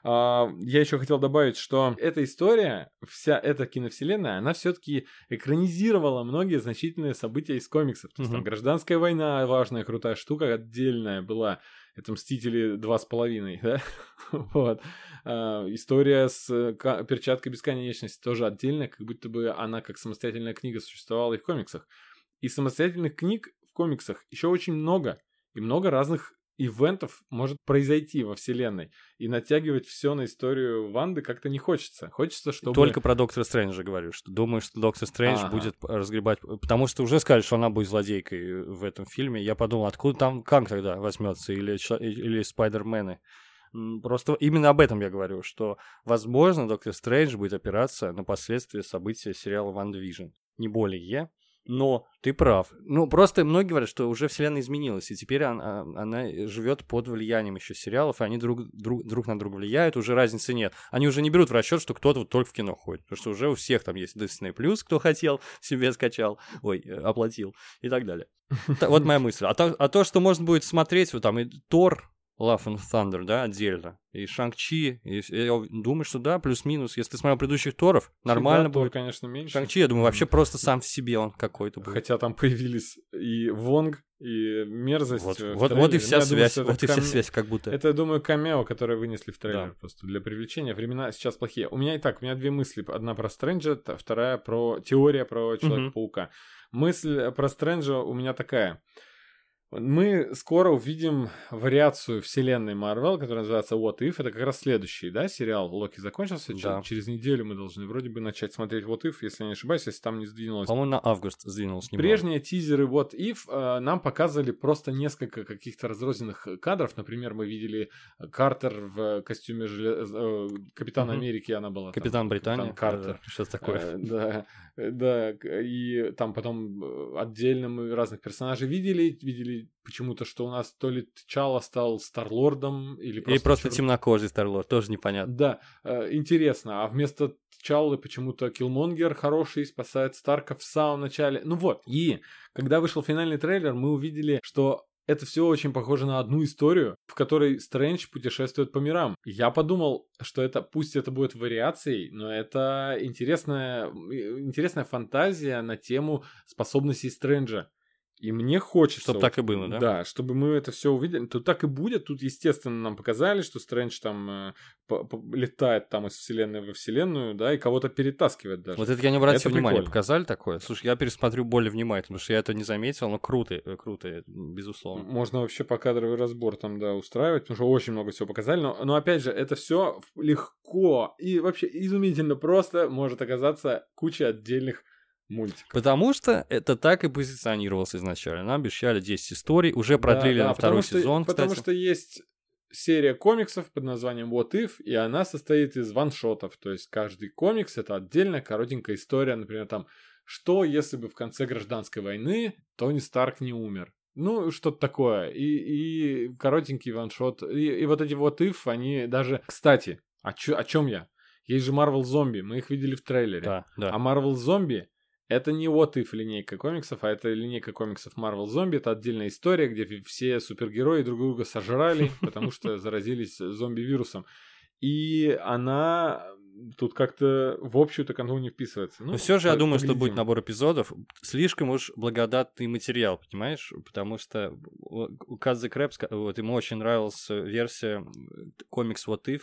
А, я еще хотел добавить, что эта история, вся эта киновселенная, она все-таки экранизировала многие значительные события из комиксов. То есть угу. там «Гражданская война» важная, крутая штука, отдельная была. Это «Мстители два с половиной», да? вот. А, история с «Перчаткой бесконечности» тоже отдельная, как будто бы она как самостоятельная книга существовала и в комиксах. И самостоятельных книг в комиксах еще очень много, и много разных ивентов может произойти во вселенной. И натягивать все на историю Ванды как-то не хочется. Хочется, чтобы... Только про Доктора Стрэнджа говорю, что думаю, что Доктор Стрэндж ага. будет разгребать... Потому что уже сказали, что она будет злодейкой в этом фильме. Я подумал, откуда там Канг тогда возьмется? Или, или Спайдермены? Просто именно об этом я говорю, что, возможно, Доктор Стрэндж будет опираться на последствия события сериала «Ван Движн». Не более. Но ты прав. Ну, просто многие говорят, что уже вселенная изменилась, и теперь она, она живет под влиянием еще сериалов, и они друг, друг, друг на друга влияют, уже разницы нет. Они уже не берут в расчет, что кто-то вот только в кино ходит, потому что уже у всех там есть Disney+, кто хотел, себе скачал, ой, э, оплатил и так далее. Вот моя мысль. А то, а то, что можно будет смотреть, вот там и Тор, Love and Thunder, да, отдельно. И Шанг-Чи. И, я думаю, что да, плюс-минус. Если ты смотрел предыдущих Торов, нормально Всегда будет. Тор, конечно, меньше. Шанг-Чи, я думаю, вообще просто сам в себе он какой-то был. Хотя там появились и Вонг, и мерзость. Вот, вот, вот и вся я связь, думаю, вот и кам... вся связь как будто. Это, думаю, камео, которое вынесли в трейлер да. просто для привлечения. Времена сейчас плохие. У меня и так, у меня две мысли. Одна про Стрэнджа, вторая про теория про Человека-паука. Угу. Мысль про Стрэнджа у меня такая. Мы скоро увидим вариацию вселенной Марвел, которая называется What If. Это как раз следующий, да, сериал Локи закончился. Да. Через неделю мы должны вроде бы начать смотреть What If, если я не ошибаюсь, если там не сдвинулось. По-моему, на август сдвинулось. Немного. Прежние тизеры What If э, нам показывали просто несколько каких-то разрозненных кадров. Например, мы видели Картер в костюме желез... э, Капитана угу. Америки, она была. Капитан там, Британия. Капитан Картер. Что-то такое. Э, да, да. И там потом э, отдельно мы разных персонажей видели. Видели почему-то, что у нас то ли Чала стал Старлордом, или просто... Или просто чер... темнокожий Старлорд, тоже непонятно. Да, э, интересно. А вместо Чалы почему-то Киллмонгер хороший, спасает Старка в самом начале. Ну вот, и когда вышел финальный трейлер, мы увидели, что это все очень похоже на одну историю, в которой Стрэндж путешествует по мирам. Я подумал, что это, пусть это будет вариацией, но это интересная, интересная фантазия на тему способностей Стрэнджа. И мне хочется... Чтобы так и было, да? Да, чтобы мы это все увидели. Тут так и будет. Тут, естественно, нам показали, что Стрэндж там э, по- по- летает там из вселенной во вселенную, да, и кого-то перетаскивает даже. Вот это я не обратил внимания. Показали такое? Слушай, я пересмотрю более внимательно, потому что я это не заметил, но круто, э, круто, э, безусловно. Можно вообще покадровый разбор там, да, устраивать, потому что очень много всего показали. Но, но опять же, это все легко и вообще изумительно просто может оказаться куча отдельных мультиков. Потому что это так и позиционировалось изначально. Нам обещали 10 историй, уже продлили Да, да, на второй что- сезон, Потому кстати. что есть серия комиксов под названием What If, и она состоит из ваншотов. То есть каждый комикс это отдельная коротенькая история, например, там, что если бы в конце гражданской войны Тони Старк не умер. Ну, что-то такое. И, и коротенький ваншот. И, и вот эти вот if, они даже... Кстати, о, чё- о чем я? Есть же Marvel Зомби, мы их видели в трейлере. Да, да. А Marvel Zombie это не What If линейка комиксов, а это линейка комиксов Marvel Zombie. Это отдельная история, где все супергерои друг друга сожрали, потому что заразились зомби-вирусом. И она тут как-то в общую-то канву не вписывается. Но все же я думаю, что будет поглядим. набор эпизодов. Слишком уж благодатный материал, понимаешь? Потому что у Казы Крэпс, вот ему очень нравилась версия комикс What If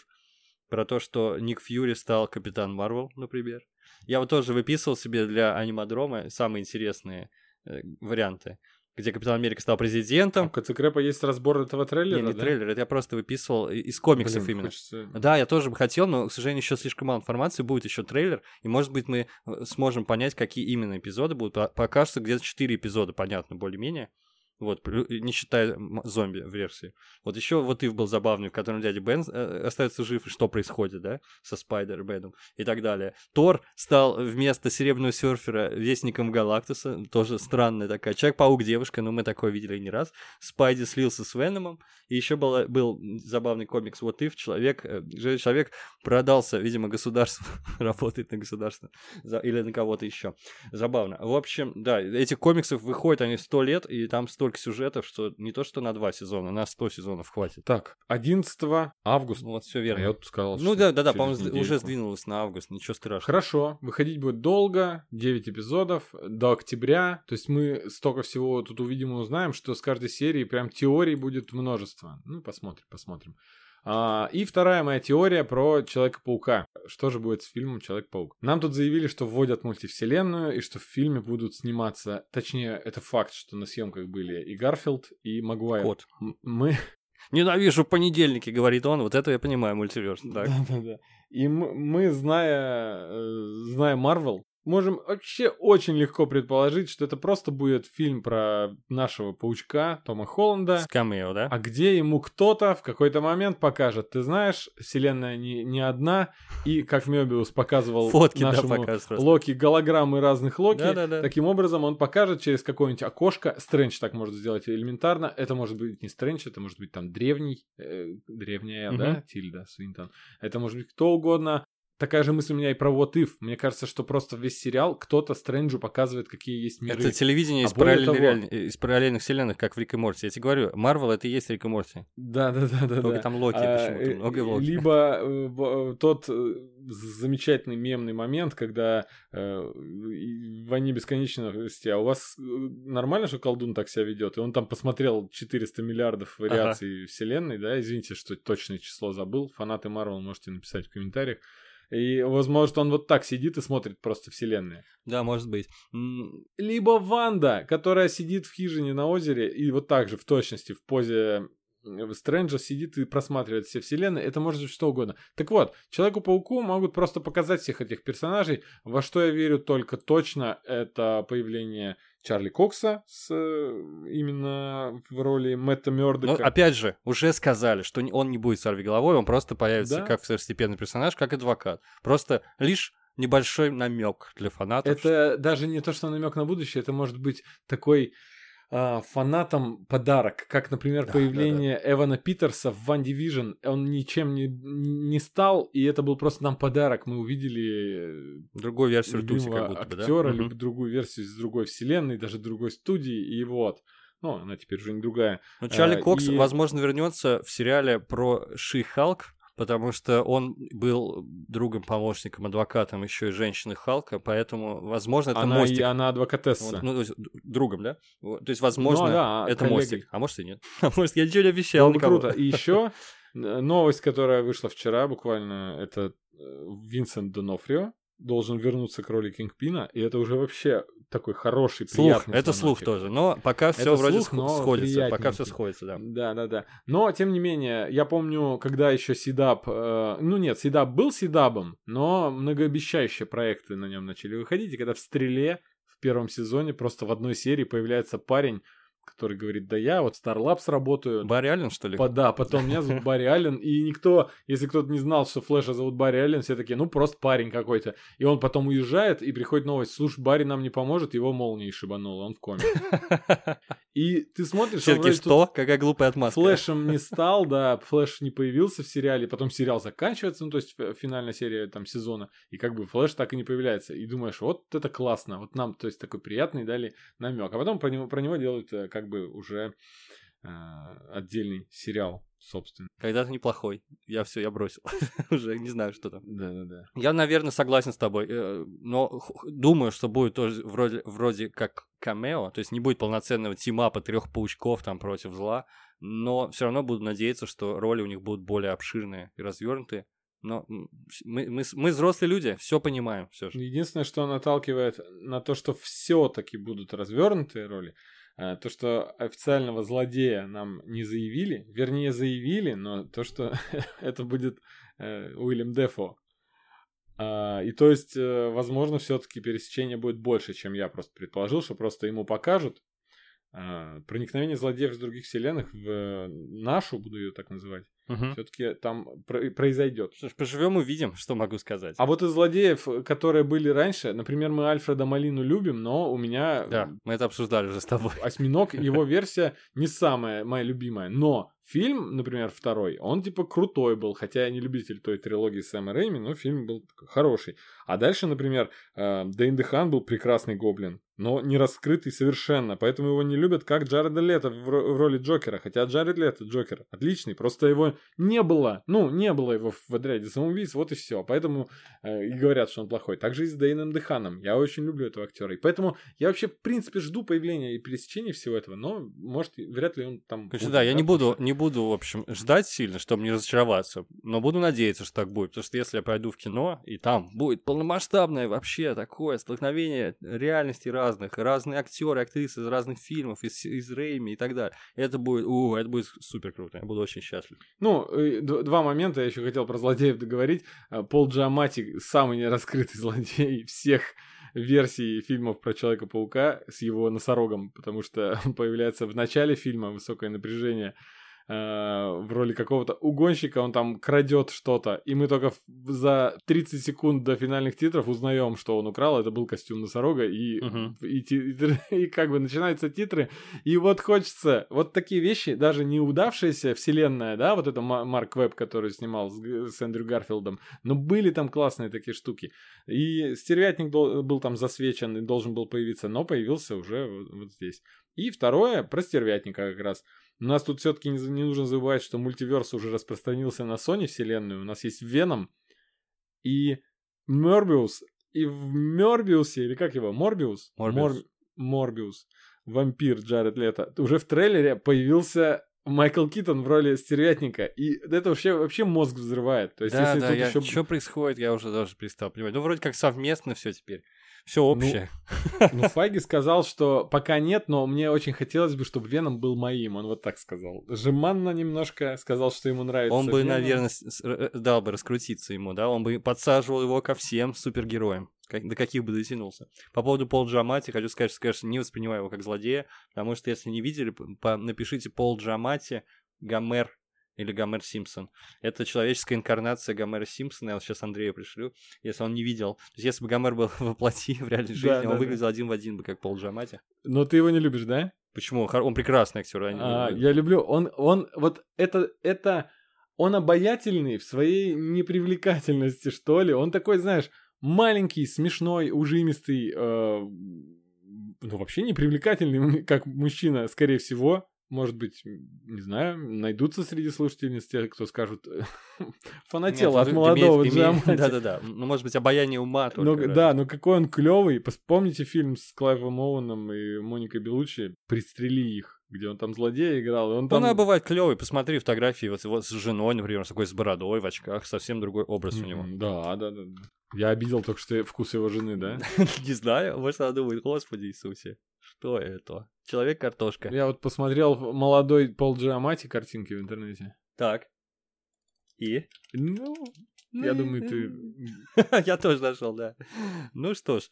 про то, что Ник Фьюри стал Капитан Марвел, например. Я вот тоже выписывал себе для анимадрома самые интересные э, варианты, где Капитан Америка стал А президентом. У КЦКрэпа есть разбор этого трейлера, Не, не да? трейлер, это я просто выписывал и- из комиксов Блин, именно. хочется- Да, я тоже бы хотел, но, к сожалению, еще слишком мало информации. Будет еще трейлер, и, может быть, мы э, сможем понять, какие именно эпизоды будут. По- Пока что где-то 4 эпизода, понятно, более-менее. Вот, не считая зомби в версии. Вот еще вот Ив был забавный, в котором дядя Бен э, остается жив, и что происходит, да, со Спайдер Беном и так далее. Тор стал вместо Серебряного серфера вестником Галактуса, тоже странная такая. Человек-паук девушка, но мы такое видели не раз. Спайди слился с Веномом, и еще был, был забавный комикс Вот If, человек, э, человек продался, видимо, государству, работает на государство, или на кого-то еще. Забавно. В общем, да, этих комиксов выходит они сто лет, и там столько сюжетов, что не то что на два сезона, на сто сезонов хватит. Так, 11 августа. Вот все А верно. я вот сказал, Ну да, да, да, по-моему, уже сдвинулось на август, ничего страшного. Хорошо, выходить будет долго, 9 эпизодов, до октября. То есть мы столько всего тут увидим и узнаем, что с каждой серии прям теорий будет множество. Ну, посмотрим, посмотрим. А, и вторая моя теория про Человека-паука. Что же будет с фильмом Человек-паук? Нам тут заявили, что вводят мультивселенную, и что в фильме будут сниматься... Точнее, это факт, что на съемках были и Гарфилд, и Магуайр. Кот. Мы, Ненавижу понедельники, говорит он. Вот это я понимаю, multiverse. Да-да-да. И мы, зная, э, зная Марвел, можем вообще очень легко предположить, что это просто будет фильм про нашего паучка Тома Холланда, С камео, да? а где ему кто-то в какой-то момент покажет, ты знаешь, вселенная не, не одна, и как Мёбиус показывал Фотки, да, нашему просто. Локи голограммы разных Локи, Да-да-да. таким образом он покажет через какое-нибудь окошко, Стрэндж так может сделать элементарно, это может быть не Стрэндж, это может быть там древний, э, древняя, да, Мгм. Тильда Свинтон, это может быть кто угодно, Такая же мысль у меня и про What If. Мне кажется, что просто весь сериал кто-то Стрэнджу показывает, какие есть миры. Это телевидение А из, параллельной того- реаль- из параллельных вселенных, как в Рик и Морти. Я тебе говорю, Марвел это и есть Рик и Морти. Да, да, да, да. Только да. там Локи А, почему-то, э, много Локи. Либо э, э, тот э, замечательный мемный момент, когда э, в «Войне бесконечности», а у вас нормально, что колдун так себя ведет? И он там посмотрел 400 миллиардов вариаций вселенной, да, извините, что точное число забыл, фанаты Марвел можете написать в комментариях. И, возможно, он вот так сидит и смотрит просто вселенные. Да, может быть. Либо Ванда, которая сидит в хижине на озере и вот так же в точности в позе Стрэнджа сидит и просматривает все вселенные. Это может быть что угодно. Так вот, Человеку-пауку могут просто показать всех этих персонажей. Во что я верю только точно, это появление Чарли Кокса с, э, именно в роли Мэтта Но Мёрдока. опять же, уже сказали, что он не будет сорвиголовой, он просто появится Да. как второстепенный персонаж, как адвокат. Просто лишь небольшой намек для фанатов. Это даже не то, что намек на будущее, это может быть такой а, фанатам подарок, как, например, Да, появление Эвана Питерса в One Division. Он ничем не, не стал, и это был просто нам подарок. Мы увидели Другую версию Ртути как будто бы, да? актера, Мгм. либо другую версию из другой вселенной, даже другой студии, и вот. Ну, она теперь уже не другая. Ну, Чарли А, Кокс, и- возможно, вернется в сериале про Ши Халк, потому что он был другом, помощником, адвокатом еще и женщины Халка, поэтому, возможно, это она, мостик. И, она адвокатесса. Ну, есть, другом, да? Вот, То есть, возможно, Ну, да, это коллегой. мостик. А может и нет. А может, я ничего не обещал никому. круто. И еще новость, которая вышла вчера буквально, это э, Винсент Донофрио должен вернуться к роли Кингпина, и это уже вообще такой хороший, Слух, приятный это слух тоже. Но пока все Это вроде слух, сходится. Пока все сходится, да. Да, да, да. Но, тем не менее, я помню, когда еще Сидап... э, ну нет, Сидап был Сидабом, но многообещающие проекты на нем начали выходить. И когда в «Стреле» в первом сезоне просто в одной серии появляется парень, который говорит, да я вот в Starblaps работаю. Барри Аллен, что ли? По- да, потом меня зовут Барри Аллен, и никто, если кто-то не знал, что Флэша зовут Барри Аллен, все такие, ну просто парень какой-то. И он потом уезжает, и приходит новость, слушай, Барри нам не поможет, его молнией шибануло, он в коме. И ты смотришь, Все он таки вроде тут что? Какая глупая отмазка. Флэшем не стал, да, Флэш не появился в сериале, потом сериал заканчивается, ну, то есть финальная серия там сезона, и как бы Флэш так и не появляется. И думаешь, вот это классно, вот нам, то есть такой приятный дали намек. А потом про него, про него делают э, как бы уже э, отдельный сериал, собственно. Когда-то неплохой. Я все, я бросил. Уже не знаю, что там. Да-да-да. Я, наверное, согласен с тобой, э, но думаю, что будет тоже вроде, вроде как камео, то есть не будет полноценного тимапа трех паучков там против зла, но все равно буду надеяться, что роли у них будут более обширные и развернутые. Но мы, мы, мы взрослые люди, все понимаем все же. Единственное, что наталкивает на то, что все-таки будут развернутые роли, то, что официального злодея нам не заявили, вернее заявили, но то, что это будет э, Уильям Дефо. А, и то есть, э, возможно, все-таки пересечение будет больше, чем я просто предположил, что просто ему покажут. Проникновение злодеев из других вселенных в э, нашу, буду ее так называть, Мгм. все-таки там про- произойдет. Что ж, поживем увидим, что могу сказать. А вот из злодеев, которые были раньше, например, мы Альфреда Малину любим, но у меня Да, мы это обсуждали уже с тобой. Осьминог, его версия не самая моя любимая. Но фильм, например, второй, он типа крутой был, хотя я не любитель той трилогии Сэма Рэйми, но фильм был хороший. А дальше, например, э, Дэйн Дехан был прекрасный гоблин, но не раскрытый совершенно, поэтому его не любят как Джареда Лето в, ро- в роли Джокера, хотя Джаред Лето Джокер отличный, просто его не было, ну, не было его в отряде самоубийц, вот и все, поэтому э, и говорят, что он плохой. Также и с Дэйном Деханом, я очень люблю этого актера, и поэтому я вообще, в принципе, жду появления и пересечения всего этого, но, может, и вряд ли он там... Короче, будет, да, я не буду, не буду, в общем, ждать сильно, чтобы не разочароваться, но буду надеяться, что так будет, потому что если я пойду в кино, и там будет полномасштабное вообще такое столкновение реальностей разных, разные актеры, актрисы из разных фильмов, из, из Рейми и так далее, это будет, у, это будет супер круто, я буду очень счастлив. Ну, два момента я еще хотел про злодеев договорить. Э, Пол Джамати самый нераскрытый злодей всех версий фильмов про Человека-паука с его носорогом, потому что он появляется в начале фильма «Высокое напряжение», в роли какого-то угонщика, он там крадет что-то, и мы только за 30 секунд до финальных титров узнаем, что он украл, это был костюм носорога, и, Мгм. и, ти- и как бы начинаются титры, и вот хочется, вот такие вещи, даже неудавшаяся вселенная, да, вот это Ма- Марк Веб, который снимал с, с Эндрю Гарфилдом, но были там классные такие штуки. И стервятник дол- был там засвечен и должен был появиться, но появился уже вот, вот здесь. И второе, про стервятника как раз. Нас тут все-таки не, не нужно забывать, что мультиверс уже распространился на Sony вселенную. У нас есть Веном и Морбиус. И в Морбиусе, или как его, Морбиус? Морбиус. Мор- Морбиус. Вампир Джаред Лето. Уже в трейлере появился Майкл Китон в роли стервятника. И это вообще, вообще мозг взрывает. То есть, да, если да, я- еще... что происходит, я уже даже перестал понимать. Ну, вроде как совместно все теперь, все общее. Ну, Файги сказал, что пока нет, но мне очень хотелось бы, чтобы Веном был моим. Он вот так сказал. Жеманно немножко сказал, что ему нравится. Он бы, Веном. наверное, э, дал бы раскрутиться ему, да, он бы подсаживал его ко всем супергероям, как- до каких бы дотянулся. По поводу Пол Джамати, хочу сказать, что, конечно, не воспринимаю его как злодея, потому что, если не видели, по- напишите Пол Джамати, Гомер или Гомер Симпсон. Это человеческая инкарнация Гомера Симпсона, я вот сейчас Андрею пришлю, если он не видел. То есть, если бы Гомер был воплоти в реальной жизни, Да, он да, да. выглядел один в один бы, как Пол Джамати. Но ты его не любишь, да? Почему? Он прекрасный актер. я А, я люблю. Он, он, вот это, это, он обаятельный в своей непривлекательности, что ли. Он такой, знаешь, маленький, смешной, ужимистый, э, ну, вообще непривлекательный, как мужчина, скорее всего. Может быть, не знаю, найдутся среди слушательниц те, кто скажут, фанател от молодого Джамати. Да-да-да, ну, может быть, обаяние ума ну, Да, но какой он клевый. Вспомните фильм с Клайвом Оуэном и Моникой Белучи «Пристрели их», где он там злодея играл. Он, там... он бывает клевый. Посмотри фотографии вот, вот с женой, например, с такой с бородой, в очках, совсем другой образ у него. Да, да, да. Я обидел только что вкус его жены, да? Не знаю, может, она думает, господи Иисусе, что это? Человек-картошка. Я вот посмотрел молодой Пол Джиамати картинки в интернете. Так. И? Ну, я думаю, ты... Я тоже нашел, да. Ну что ж,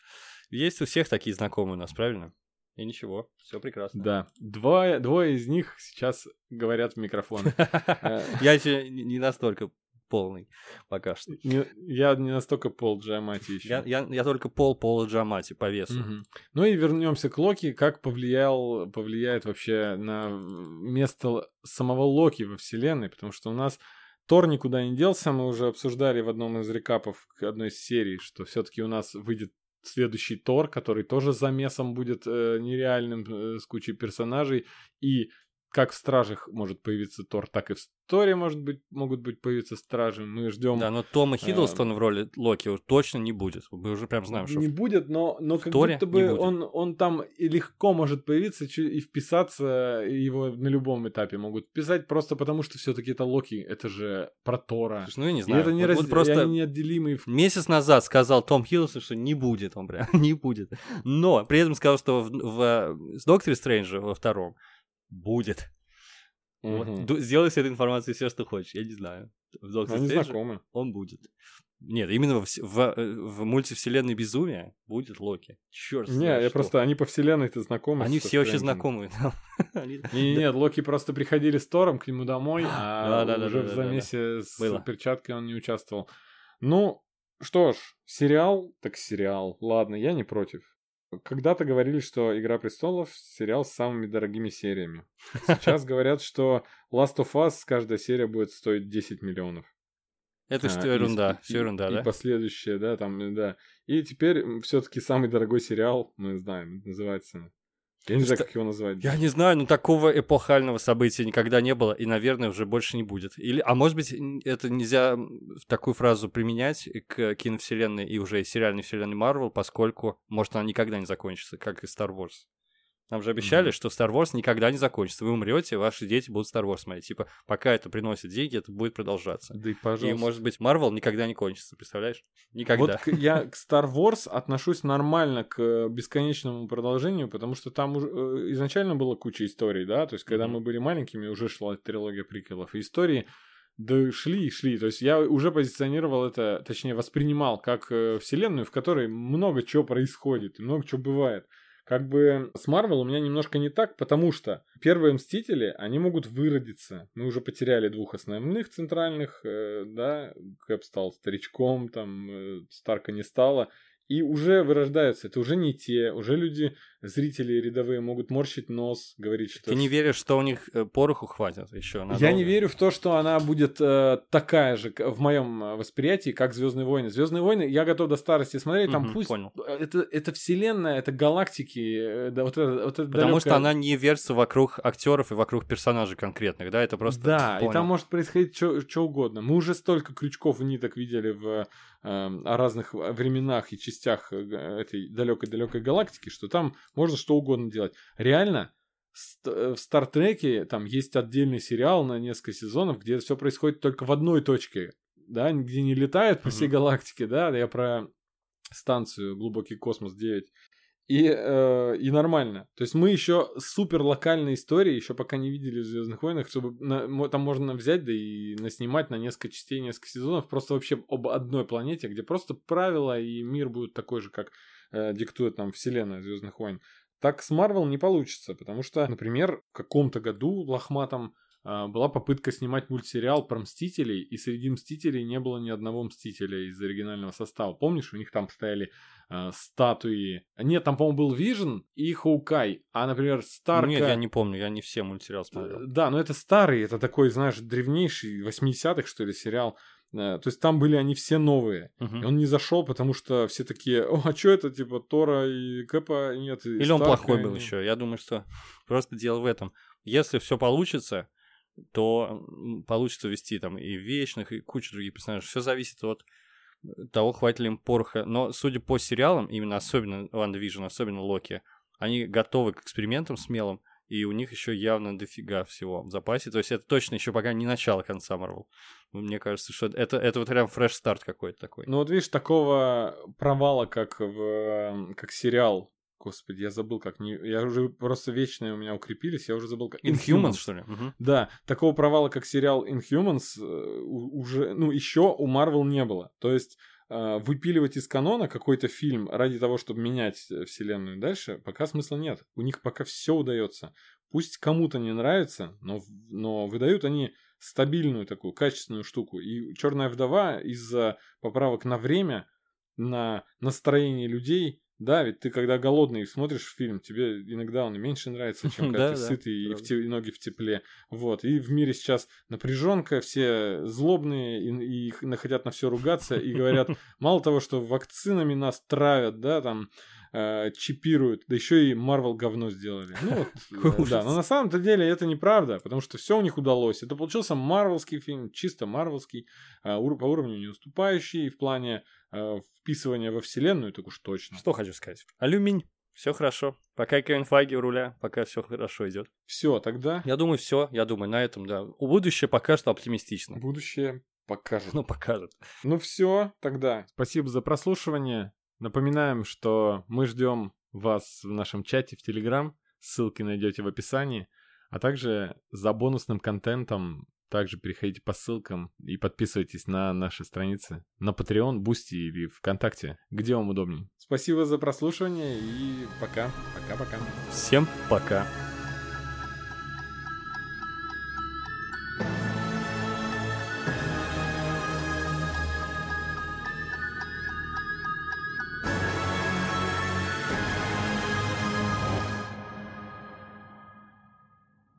есть у всех такие знакомые у нас, правильно? И ничего, все прекрасно. Да. Двое, двое из них сейчас говорят в микрофон. Я еще не настолько полный пока что. Не, я не настолько пол Джамати еще. Я, я, я только пол пола Джамати по весу. Угу. Ну и вернемся к Локи. Как повлиял, повлияет вообще на место самого Локи во вселенной? Потому что у нас Тор никуда не делся. Мы уже обсуждали в одном из рекапов одной из серий, что все-таки у нас выйдет следующий Тор, который тоже замесом будет э, нереальным э, с кучей персонажей. И как в Стражах может появиться Тор, так и в Торе может быть, могут быть появиться Стражи. Мы ждем... Да, но Тома э, Хиддлстона э, в роли Локи точно не будет. Мы уже прям знаем, что... Не будет, но, но как Торе будто бы он, он там и легко может появиться и вписаться, его на любом этапе могут вписать, просто потому что все таки это Локи, это же про Тора. Слушай, ну я не знаю. И это не вот, раз... вот просто неотделимый... Месяц назад сказал Том Хиддлстон, что не будет он прям, не будет. Но при этом сказал, что в, в, в Докторе Стрэнджа во втором будет. Вот. Сделай с этой информацией все, что хочешь. Я не знаю. В Доктор Они знакомы. Он будет. Нет, именно в, в, э, в мультивселенной безумия будет Локи. Черт Не, я что. просто, они по вселенной-то знакомы. Они все вообще знакомы. Не, нет, Локи просто приходили с Тором к нему домой, а уже в замесе с перчаткой он не участвовал. Ну, что ж, сериал, так сериал. Ладно, я не против. Когда-то говорили, что «Игра престолов» — сериал с самыми дорогими сериями. Сейчас говорят, что Last of Us каждая серия будет стоить 10 миллионов. Это что а, ерунда, все ерунда, и, да? И последующее, да, там, да. И теперь все-таки самый дорогой сериал, мы знаем, называется я не знаю, как его назвать. Я не знаю, но такого эпохального события никогда не было, и, наверное, уже больше не будет. Или, а может быть, это нельзя такую фразу применять к киновселенной и уже сериальной вселенной Марвел, поскольку, может, она никогда не закончится, как и Star Wars. Нам же обещали, mm-hmm. что Star Wars никогда не закончится. Вы умрете, ваши дети будут Star Wars смотреть. Типа, пока это приносит деньги, это будет продолжаться. Да и пожалуйста. И, может быть, Marvel никогда не кончится, представляешь? Никогда. Вот я к Star Wars отношусь нормально к э, бесконечному продолжению, потому что там уже э, изначально была куча историй, да? То есть, когда mm-hmm. мы были маленькими, уже шла трилогия приколов. И истории да шли и шли. То есть я уже позиционировал это, точнее, воспринимал как э, вселенную, в которой много чего происходит, много чего бывает. Как бы с Марвел у меня немножко не так, потому что первые Мстители, они могут выродиться. Мы уже потеряли двух основных центральных, э, да, Кэп стал старичком, там, э, Старка не стало и уже вырождаются. Это уже не те, уже люди, зрители рядовые могут морщить нос, говорить, что... Ты не веришь, что у них э, пороху хватит еще? Надолго? Я не верю в то, что она будет э, такая же в моем э, восприятии, как Звездные войны. Звездные войны я готов до старости смотреть, там угу, пусть... Понял. Это, это вселенная, это галактики, э, да, вот это, вот это Потому далекое... что она не вертится вокруг актеров и вокруг персонажей конкретных, да, это просто... Да, понял. и там может происходить что угодно. Мы уже столько крючков и ниток видели в Эм, о разных временах и частях этой далекой-далекой галактики, что там можно что угодно делать. Реально, э, в Стартреке там есть отдельный сериал на несколько сезонов, где все происходит только в одной точке, да, где не летает по всей галактике, да, я про станцию Глубокий космос 9 и, э, и нормально. То есть мы еще супер локальные истории, еще пока не видели в Звездных войнах, чтобы на, там можно взять, да и наснимать на несколько частей, несколько сезонов, просто вообще об одной планете, где просто правила и мир будут такой же, как э, диктует нам вселенная Звездных войн. Так с Марвел не получится, потому что, например, в каком-то году лохматом а, была попытка снимать мультсериал про Мстителей, и среди Мстителей не было ни одного Мстителя из оригинального состава. Помнишь, у них там стояли э, статуи... Нет, там, по-моему, был Вижн и Хоукай, а, например, Старка... Нет, я не помню, я не все мультсериалы смотрел. Да, но это старый, это такой, знаешь, древнейший, 80-х, что ли, сериал. Э, то есть там были они все новые. Uh-huh. И он не зашел, потому что все такие, о, а что это, типа, Тора и Кэпа нет. И Или Старка, он плохой был и... еще. Я думаю, что просто дело в этом. Если все получится, то получится вести там и Вечных, и кучу других персонажей. Все зависит от того, хватит ли им пороха. Но, судя по сериалам, именно особенно WandaVision, особенно Локи, они готовы к экспериментам смелым, и у них еще явно дофига всего в запасе. То есть это точно еще пока не начало конца Марвел. Мне кажется, что это, это вот прям фреш-старт какой-то такой. Ну вот видишь, такого провала, как в как сериал Господи, я забыл, как не... Я уже просто вечные у меня укрепились, я уже забыл, как... Inhumans, что ли? Угу. Да, такого провала, как сериал Inhumans, э, уже, ну, еще у Marvel не было. То есть выпиливать из канона какой-то фильм ради того, чтобы менять э, вселенную дальше, пока смысла нет. У них пока все удается. Пусть кому-то не нравится, но, но выдают они стабильную такую, качественную штуку. И Черная вдова из-за поправок на время, на настроение людей да, ведь ты когда голодный смотришь фильм, тебе иногда он меньше нравится, чем когда ты сытый и, в те, и ноги в тепле. Вот. И в мире сейчас напряженка, все злобные и, и хотят на все ругаться и говорят, мало того, что вакцинами нас травят, да, там э, чипируют, да еще и Марвел говно сделали. Ну вот, да, но на самом-то деле это неправда, потому что все у них удалось. Это получился марвелский фильм, чисто марвелский, э, по уровню не уступающий в плане э, вписывания во вселенную, так уж точно. Что хочу сказать. Алюминь. Все хорошо. Пока Кевин Файги у руля, пока все хорошо идет. Все, тогда. Я думаю, все. Я думаю, на этом, да. У будущее пока что оптимистично. Будущее покажет. Ну, покажет. Ну все, тогда. Спасибо за прослушивание. Напоминаем, что мы ждем вас в нашем чате в Телеграм. Ссылки найдете в описании. А также за бонусным контентом также переходите по ссылкам и подписывайтесь на наши страницы на Patreon, Boosty или ВКонтакте, где вам удобнее. Спасибо за прослушивание и пока. Пока-пока. Всем пока.